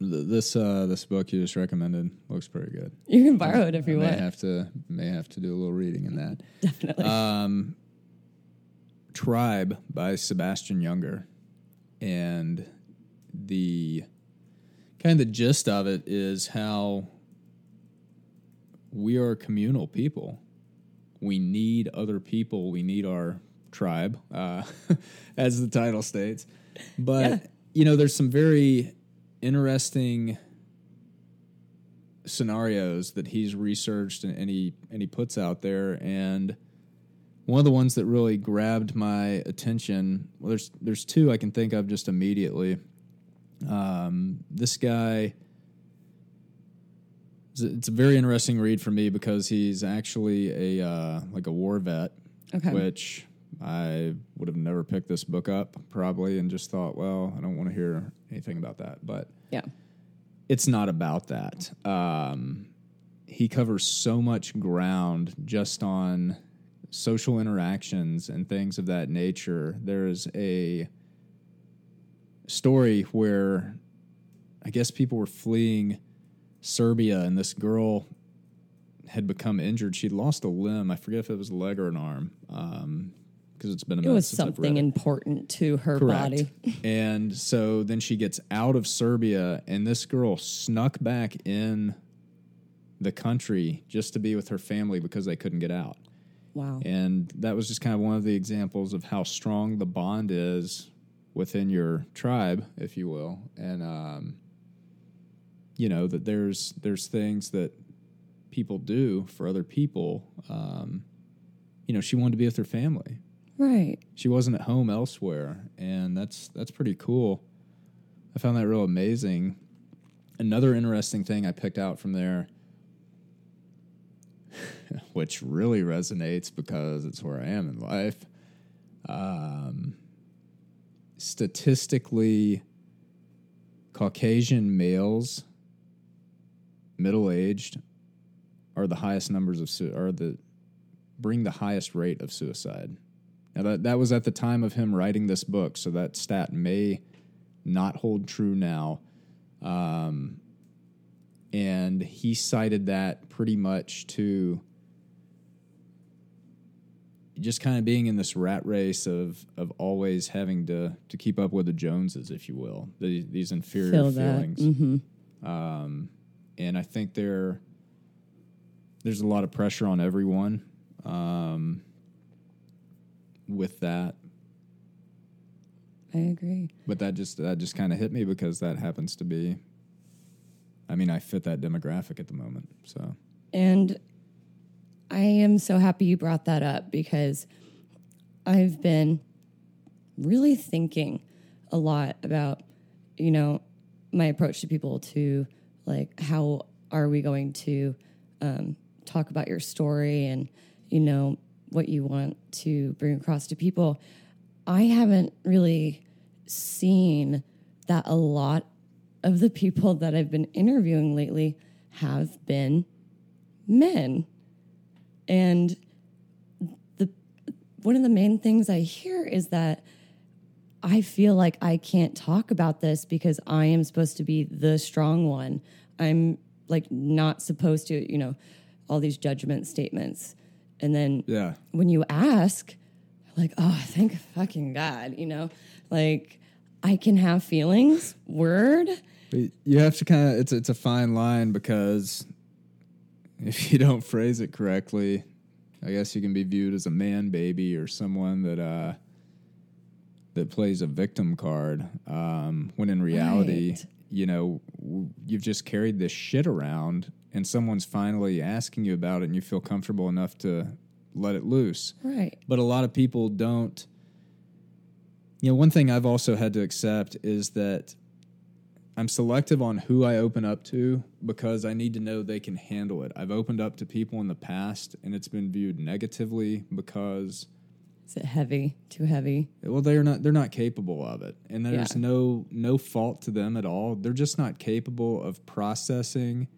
th- this uh, this book you just recommended looks pretty good. You can borrow it if I you may want. have to may have to do a little reading in that. Definitely. Um, Tribe by Sebastian Junger, and the kind of the gist of it is how we are communal people. We need other people. We need our tribe, uh, as the title states. But Yeah. you know, there's some very interesting scenarios that he's researched and, and he and he puts out there and one of the ones that really grabbed my attention well there's there's two I can think of just immediately um, this guy it's a- very interesting read for me because he's actually a uh, like a war vet Okay. which I would have never picked this book up probably and just thought well I don't want to hear anything about that but yeah. it's not about that. Um, he covers so much ground just on social interactions and things of that nature. There's a story where I guess people were fleeing Serbia, and this girl had become injured. She'd lost a limb. I forget if it was a leg or an arm, because it's been a It was since I've read something important to her Correct. body. and so then she gets out of Serbia, and this girl snuck back in the country just to be with her family because they couldn't get out. Wow. And that was just kind of one of the examples of how strong the bond is within your tribe, if you will. And um, you know that there's there's things that people do for other people. Um, you know, she wanted to be with her family. Right. She wasn't at home elsewhere, and that's that's pretty cool. I found that real amazing. Another interesting thing I picked out from there, which really resonates because it's where I am in life. Um, statistically, Caucasian males, middle aged, are the highest numbers of su- are the bring the highest rate of suicide. Now that that was at the time of him writing this book, so that stat may not hold true now. Um, and he cited that pretty much to just kind of being in this rat race of of always having to to keep up with the Joneses, if you will, the, these inferior Feel feelings. Mm-hmm. Um, and I think there there's a lot of pressure on everyone um, with that. I agree. But that just that just kind of hit me because that happens to be. I mean, I fit that demographic at the moment, so And I am so happy you brought that up because I've been really thinking a lot about, you know, my approach to people to like, how are we going to um, talk about your story and, you know, what you want to bring across to people. I haven't really seen that a lot of the people that I've been interviewing lately have been men. And the one of the main things I hear is that I feel like I can't talk about this because I am supposed to be the strong one. I'm like not supposed to, you know, all these judgment statements. And then yeah, when you ask, like, oh, thank fucking God, you know, like I can have feelings, word. But you have to kind of it's it's a fine line because if you don't phrase it correctly, I guess you can be viewed as a man baby or someone that uh that plays a victim card. Um, when in reality, Right. You know, you've just carried this shit around, and someone's finally asking you about it, and you feel comfortable enough to let it loose Right. but a lot of people don't you know one thing i've also had to accept is that i'm selective on who i open up to because i need to know they can handle it i've opened up to people in the past and it's been viewed negatively because Is it heavy? Too heavy? well they're not they're not capable of it and there's Yeah. no no fault to them at all they're just not capable of processing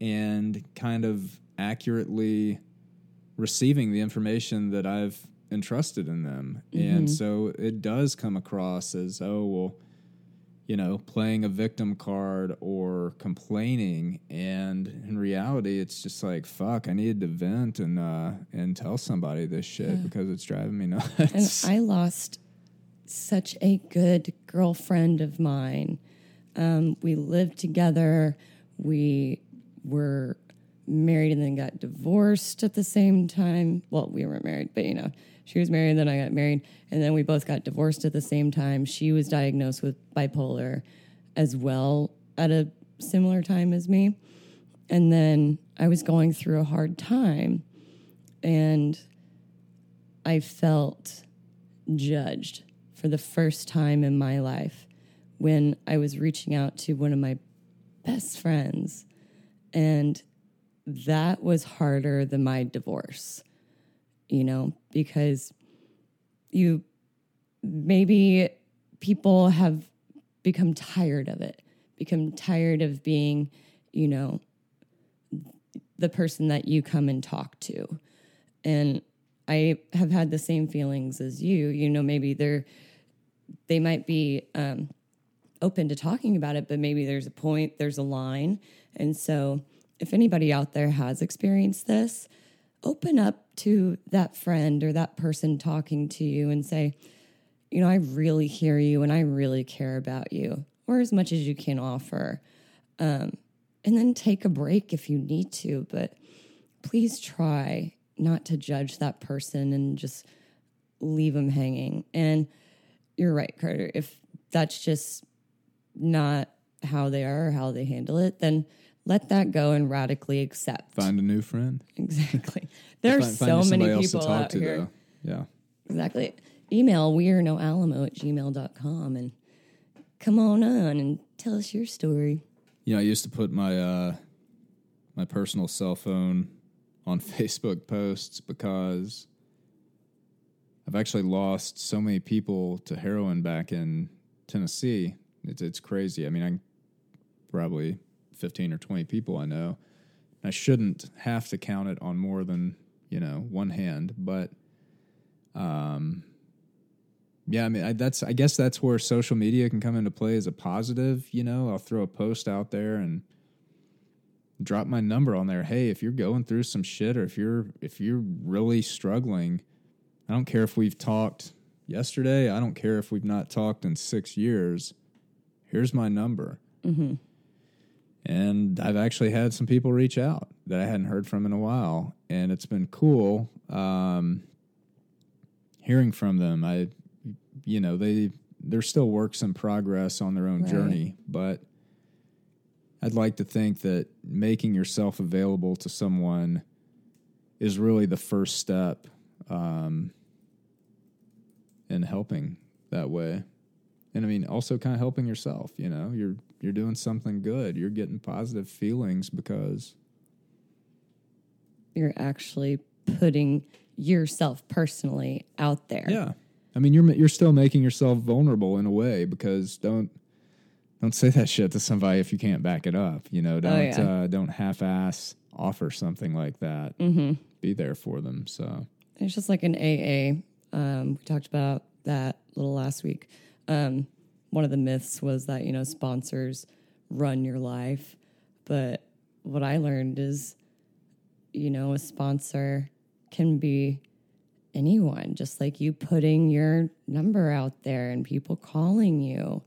and kind of accurately receiving the information that I've entrusted in them and mm-hmm. so it does come across as oh well you know playing a victim card or complaining and in reality it's just like fuck I needed to vent and uh and tell somebody this shit because it's driving me nuts And I lost such a good girlfriend of mine. Um, we lived together. We were married and then got divorced at the same time. Well, we weren't married, but you know, she was married, then I got married, and then we both got divorced at the same time. She was diagnosed with bipolar as well at a similar time as me. And then I was going through a hard time and I felt judged for the first time in my life when I was reaching out to one of my best friends. And that was harder than my divorce, you know, because you maybe people have become tired of it, become tired of being, you know, the person that you come and talk to. And I have had the same feelings as you. You know, maybe they're they might be um, open to talking about it, but maybe there's a point, there's a line, and so if anybody out there has experienced this, open up to that friend or that person talking to you and say, you know, I really hear you and I really care about you, or as much as you can offer. Um, and then take a break if you need to, but please try not to judge that person and just leave them hanging. And you're right, Carter. If that's just not how they are or how they handle it, then let that go and radically accept. Find a new friend. Exactly. There are Find- find so you many people out to, here. though. Yeah. Exactly. Email we are not alone at gmail.com and come on on and tell us your story. You know, I used to put my uh, my personal cell phone on Facebook posts because I've actually lost so many people to heroin back in Tennessee. It's it's crazy. I mean, I probably fifteen or twenty people I know. I shouldn't have to count it on more than you know one hand, but um, yeah, I mean, I, that's I guess that's where social media can come into play as a positive. You know, I'll throw a post out there and drop my number on there. Hey, if you're going through some shit, or if you're if you're really struggling, I don't care if we've talked yesterday. I don't care if we've not talked in six years. Here's my number. And I've actually had some people reach out that I hadn't heard from in a while, and it's been cool um, hearing from them. I, you know, they they're still works in progress on their own Right. journey, but I'd like to think that making yourself available to someone is really the first step um, in helping that way. And I mean, also kind of helping yourself. You know, you're you're doing something good. You're getting positive feelings because You're actually putting yourself personally out there. yeah. I mean, you're you're still making yourself vulnerable in a way because don't don't say that shit to somebody if you can't back it up. You know, don't yeah. uh, don't half-ass offer something like that. Mm-hmm. Be there for them. So It's just like an AA. Um, we talked about that a little last week. Um, one of the myths was that, you know, sponsors run your life. But what I learned is, you know, a sponsor can be anyone, just like you putting your number out there and people calling you.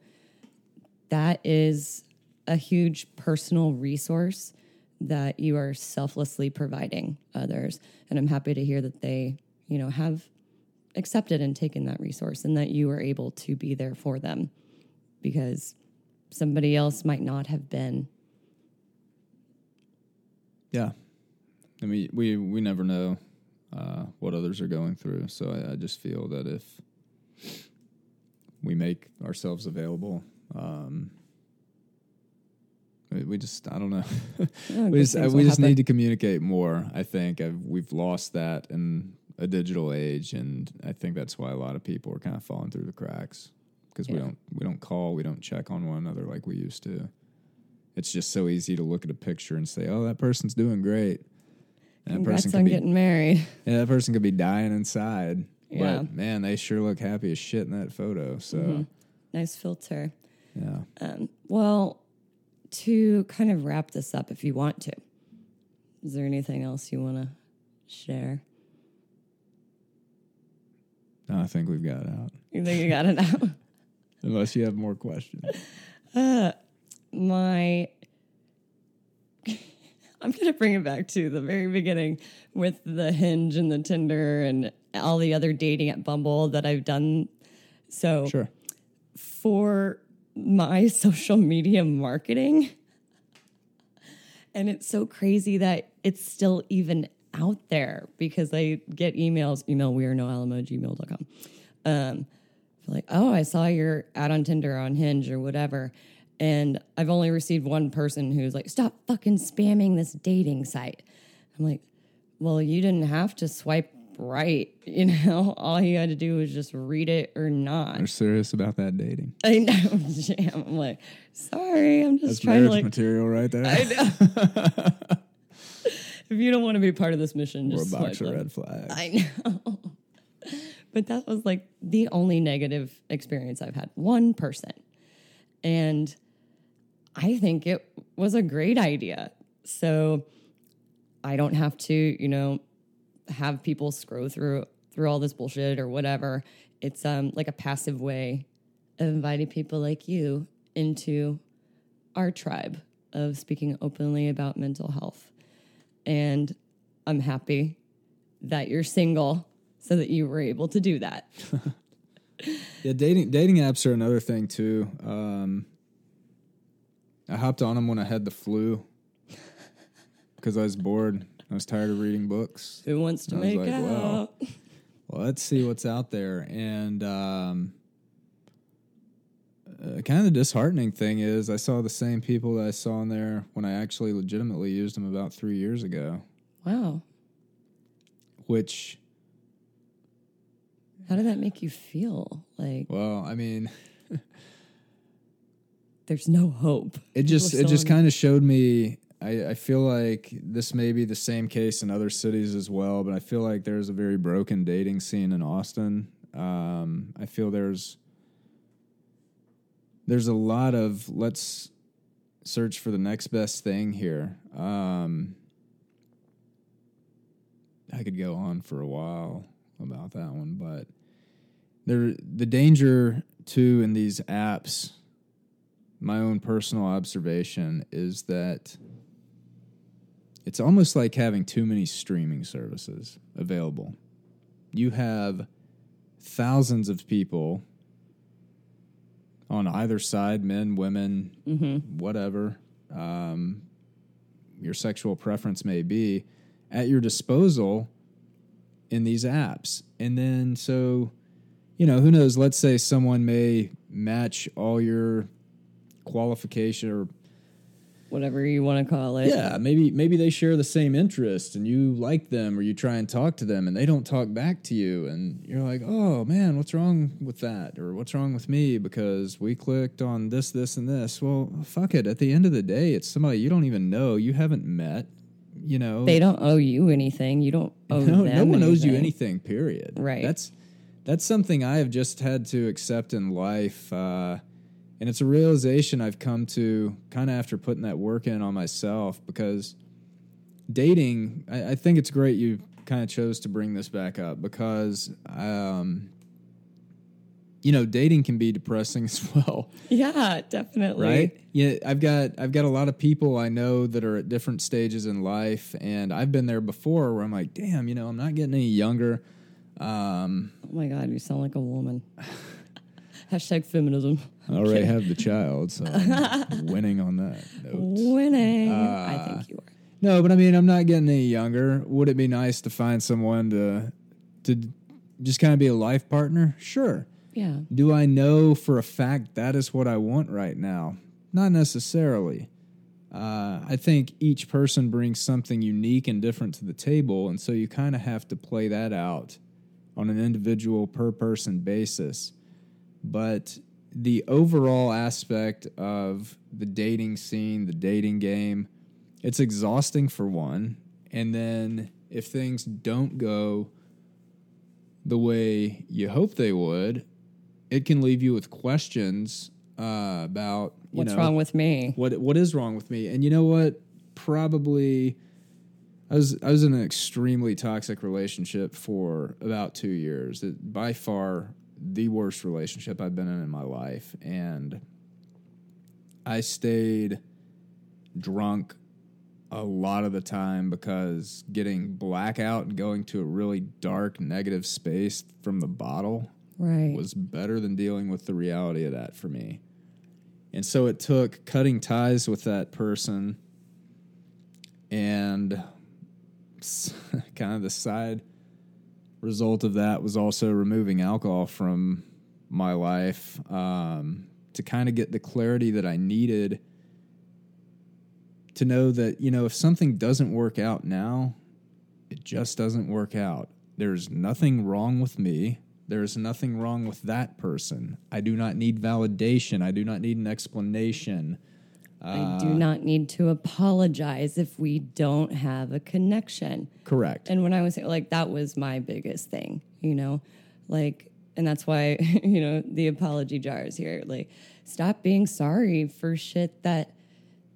That is a huge personal resource that you are selflessly providing others. And I'm happy to hear that they, you know, have accepted and taken that resource and that you were able to be there for them because somebody else might not have been. yeah, I mean, we we never know uh, what others are going through. So I, I just feel that if we make ourselves available, um, we, just I don't know. We just, uh, things we just happen. need to communicate more. I think I've, we've lost that in a digital age, and I think that's why a lot of people are kind of falling through the cracks because we don't we don't call, we don't check on one another like we used to. It's just so easy to look at a picture and say, "Oh, that person's doing great." And that person on could be getting married. yeah, that person could be dying inside. Yeah. But man, they sure look happy as shit in that photo. So Mm-hmm. Nice filter. yeah. Um, well, to kind of wrap this up, if you want to, is there anything else you want to share? No, I think we've got it out. You think you got it out? Unless you have more questions. Uh, my I'm going to bring it back to the very beginning with the Hinge and the Tinder and all the other dating at Bumble that I've done. So Sure. for my social media marketing, and it's so crazy that it's still even out there because I get emails, email we are not alone gmail.com. Um, like, oh, I saw your ad on Tinder on Hinge or whatever. And I've only received one person who's like, stop fucking spamming this dating site. I'm like, well, you didn't have to swipe right. You know, all you had to do was just read it or not. They're serious about that dating. I know, Jam. I'm like, sorry, I'm just That's trying to like. material right there. I know. if you don't want to be part of this mission, or a box of red flags. I know. But that was like the only negative experience I've had. One person. And I think it was a great idea. So I don't have to, you know, have people scroll through through all this bullshit or whatever. It's um like a passive way of inviting people like you into our tribe of speaking openly about mental health. And I'm happy that you're single so that you were able to do that. Yeah, dating dating apps are another thing too. Um, I hopped on them when I had the flu because I was bored. I was tired of reading books. Who wants to make like, out? wow. Well, let's see what's out there. And um, uh, kind of the disheartening thing is, I saw the same people that I saw in there when I actually legitimately used them about three years ago, Wow. which, How did that make you feel? Like well, I mean, there's no hope. it just it just kind of showed me I, I feel like this may be the same case in other cities as well but i feel like there's a very broken dating scene in austin um, i feel there's there's a lot of let's search for the next best thing here um, i could go on for a while about that one but there the danger too in these apps my own personal observation is that it's almost like having too many streaming services available. You have thousands of people on either side men, women, whatever um, your sexual preference may be at your disposal in these apps. And then, so, you know, who knows? Let's say someone may match all your qualification or whatever you want to call it. yeah, maybe maybe they share the same interest and you like them or you try and talk to them and they don't talk back to you and you're like, "Oh, man, what's wrong with that?" or "What's wrong with me because we clicked on this this and this." Well, fuck it. At the end of the day, it's somebody you don't even know, you haven't met, you know. They don't owe you anything. You don't owe no, them no one owes you anything. anything, period. Right. That's that's something I have just had to accept in life. Uh, and it's a realization I've come to kind of after putting that work in on myself because dating, I, I think it's great you kind of chose to bring this back up because, um, you know, dating can be depressing as well Yeah, definitely. right yeah i've got i've got a lot of people i know that are at different stages in life and i've been there before where i'm like damn you know i'm not getting any younger um Oh my god, you sound like a woman. Hashtag feminism. i already have the child so i'm winning on that note Winning. Uh, I think you are. no but i mean i'm not getting any younger would it be nice to find someone to to just kind of be a life partner sure Yeah. Do I know for a fact that is what I want right now? Not necessarily. Uh, I think each person brings something unique and different to the table, and so you kind of have to play that out on an individual per person basis. But the overall aspect of the dating scene, the dating game, it's exhausting for one. And then if things don't go the way you hope they would, it can leave you with questions uh, about you What's know, wrong with me? what what is wrong with me. And you know what? Probably, I was I was in an extremely toxic relationship for about two years. It, by far the worst relationship I've been in in my life, and I stayed drunk a lot of the time because getting blackout and going to a really dark negative space from the bottle Right. was better than dealing with the reality of that for me. And so it took cutting ties with that person and kind of the side result of that was also removing alcohol from my life um, to kind of get the clarity that I needed to know that, you know, if something doesn't work out now, it just doesn't work out. There's nothing wrong with me. There's nothing wrong with that person. I do not need validation. I do not need an explanation. I do uh, not need to apologize if we don't have a connection. Correct. And when I was like, that was my biggest thing, you know, like, and that's why, you know, the apology jars here. Like, stop being sorry for shit that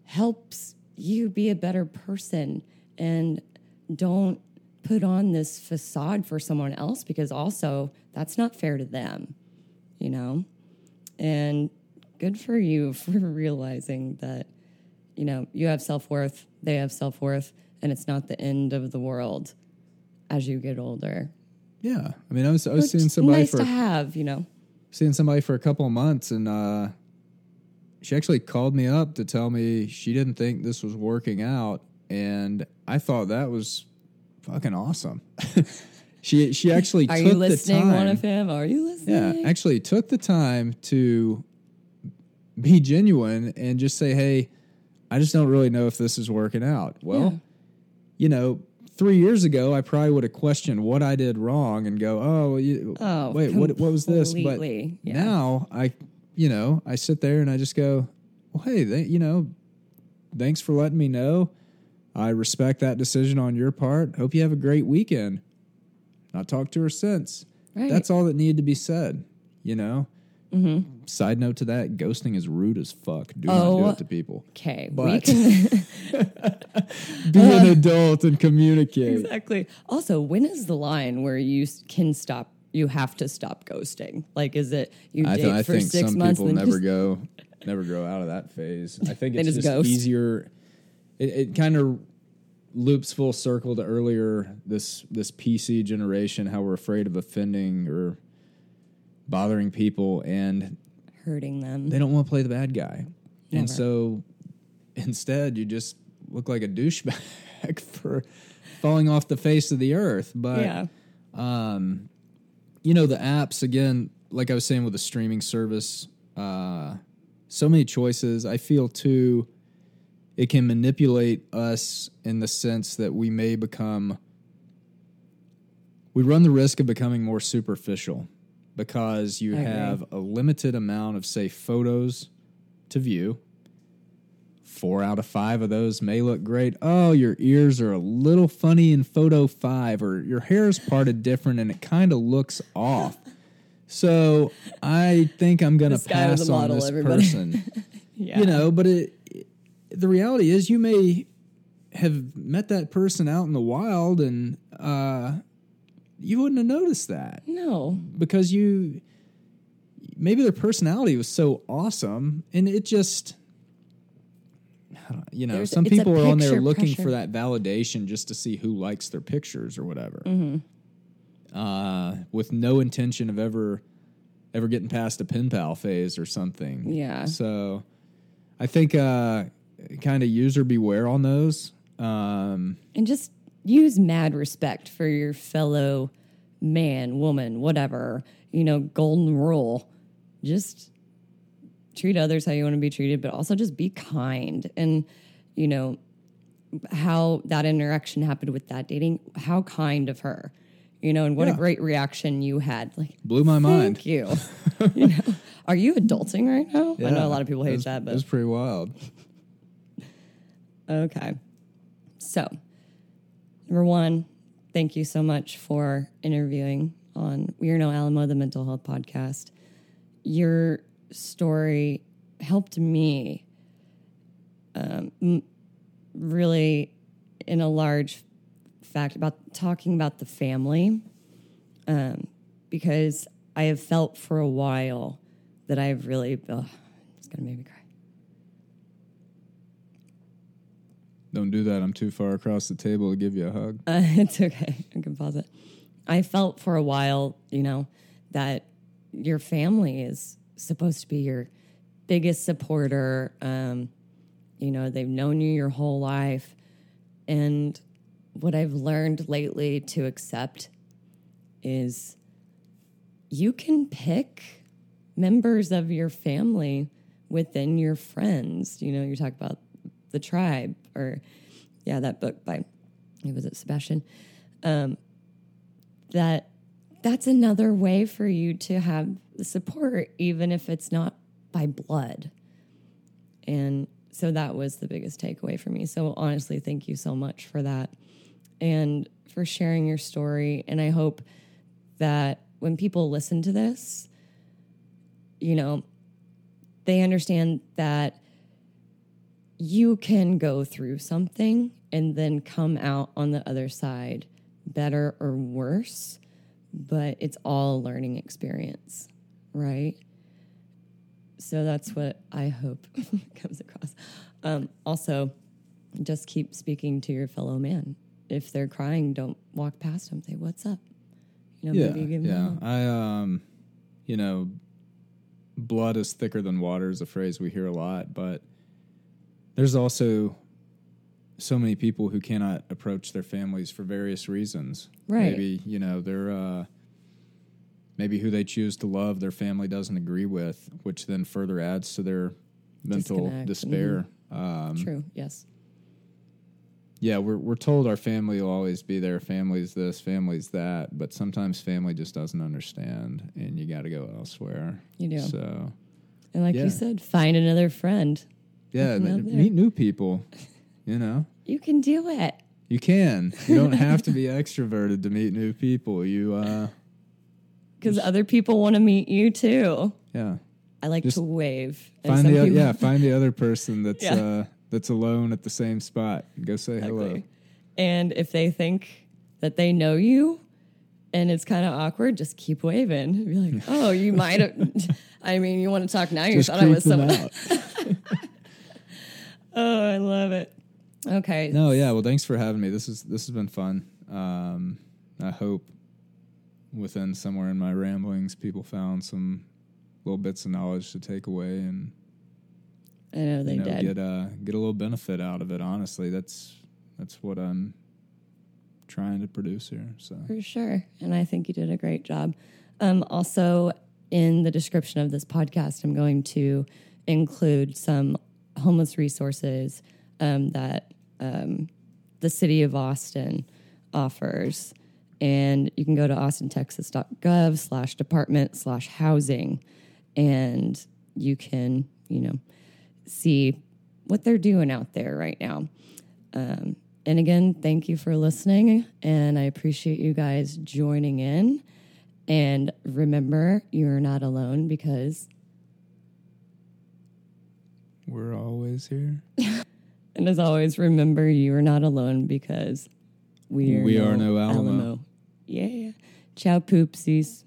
helps you be a better person and don't put on this facade for someone else because also that's not fair to them, you know? And good for you for realizing that, you know, you have self worth, they have self worth, and it's not the end of the world as you get older. yeah. I mean, I was I was seeing somebody nice for to have, you know. seeing somebody for a couple of months and uh she actually called me up to tell me she didn't think this was working out, and I thought that was fucking awesome. she she actually Are took you the listening, time. one of him? Are you listening? Yeah, actually took the time to be genuine and just say, "Hey, I just don't really know if this is working out." Well, Yeah. you know, three years ago, I probably would have questioned what I did wrong and go, "Oh, you, Oh, wait, what what was this?" But yeah. now I, you know, I sit there and I just go, "Well, hey, they, you know, thanks for letting me know. I respect that decision on your part. Hope you have a great weekend." Not talked to her since. Right. That's all that needed to be said. You know. Mm-hmm. Side note to that: ghosting is rude as fuck. Do not do Oh. it to people. Okay, But- can Be an adult and communicate. exactly. Also, when is the line where you can stop? You have to stop ghosting. Like, is it you I, date th- I for think six some months people and never just, go, never grow out of that phase. I think it's just just, easier. It, it kind of loops full circle to earlier this this PC generation, how we're afraid of offending or bothering people, and hurting them? they don't want to play the bad guy, Never. and so instead you just look like a douchebag for falling off the face of the earth. But yeah, um, you know the apps again like i was saying with the streaming service uh, so many choices i feel too it can manipulate us in the sense that we may become we run the risk of becoming more superficial because you have a limited amount of say photos to view four out of five of those may look great. Oh, your ears are a little funny in photo five, or your hair is parted different and it kind of looks off. So I think I'm going to This guy was pass on model, this everybody. person. yeah. You know, but it, the reality is you may have met that person out in the wild and uh, you wouldn't have noticed that no, because you maybe their personality was so awesome and it just you know There's- some people are on there looking pressure. for that validation just to see who likes their pictures or whatever Mm-hmm. uh, with no intention of ever ever getting past a pen pal phase or something Yeah. so i think uh, kind of user beware on those um, and just use mad respect for your fellow man, woman, whatever. You know, golden rule. Just treat others how you want to be treated, but also just be kind. And, you know, how that interaction happened with that dating, how kind of her. You know, and what Yeah. a great reaction you had. Like, blew my mind thank you. you know, are you adulting right now? I know a lot of people hate was, that, but it's pretty wild Okay. So, number one, thank you so much for interviewing on We Are Not Alone, the mental health podcast. Your story helped me um, really, in a large fact, about talking about the family um, because I have felt for a while that I've really, oh, it's going to make me cry. Don't do that i'm too far across the table to give you a hug Uh, it's okay. I can pause it. I felt for a while, you know, that your family is supposed to be your biggest supporter. Um, you know, they've known you your whole life. And what I've learned lately to accept is you can pick members of your family within your friends. You know, you talk about the tribe or, yeah, that book by, was it Sebastian? Um, that that's another way for you to have the support, even if it's not by blood. And so that was the biggest takeaway for me. So honestly, thank you so much for that and for sharing your story. And I hope that when people listen to this, you know, they understand that you can go through something and then come out on the other side better or worse, but it's all a learning experience, right? So that's what I hope comes across. Um, also, just keep speaking to your fellow man. If they're crying, don't walk past them. Say, "What's up?" You know, yeah maybe give yeah i um you know blood is thicker than water is a phrase we hear a lot, but there's also so many people who cannot approach their families for various reasons. Right. Maybe, you know, they're uh maybe who they choose to love their family doesn't agree with, which then further adds to their mental Disconnect, despair. Um True. Yes. yeah, we're we're told our family will always be there. Family's this, family's that, but sometimes family just doesn't understand, and you got to go elsewhere. You do. So And like Yeah. you said, find another friend. Yeah, Looking th- out there. meet new people. You know, You can do it. you can. You don't have to be extroverted to meet new people. You, uh, Because other people want to meet you too. yeah, I like Just to wave. find the o- yeah find the other person that's Yeah. uh that's alone at the same spot. Go say hello. And if they think that they know you and it's kind of awkward, just keep waving. Be like, oh, you might have. I mean, you want to talk now? You Just thought I was someone. Oh, I love it. Okay. No, yeah. Well, thanks for having me. This is this has been fun. Um, I hope within somewhere in my ramblings, people found some little bits of knowledge to take away and I know they you know did. get uh get a little benefit out of it. Honestly, that's that's what I'm trying to produce here. So For sure. And I think you did a great job. Um, also, in the description of this podcast, I'm going to include some homeless resources um, that um, the city of Austin offers. And you can go to austintexas.gov slash department slash housing and you can, you know, see what they're doing out there right now. Um, and again, thank you for listening. And I appreciate you guys joining in. And remember, you're not alone because, we're always here. and as always, remember you are not alone because we are, We are not alone. Yeah. Ciao, poopsies.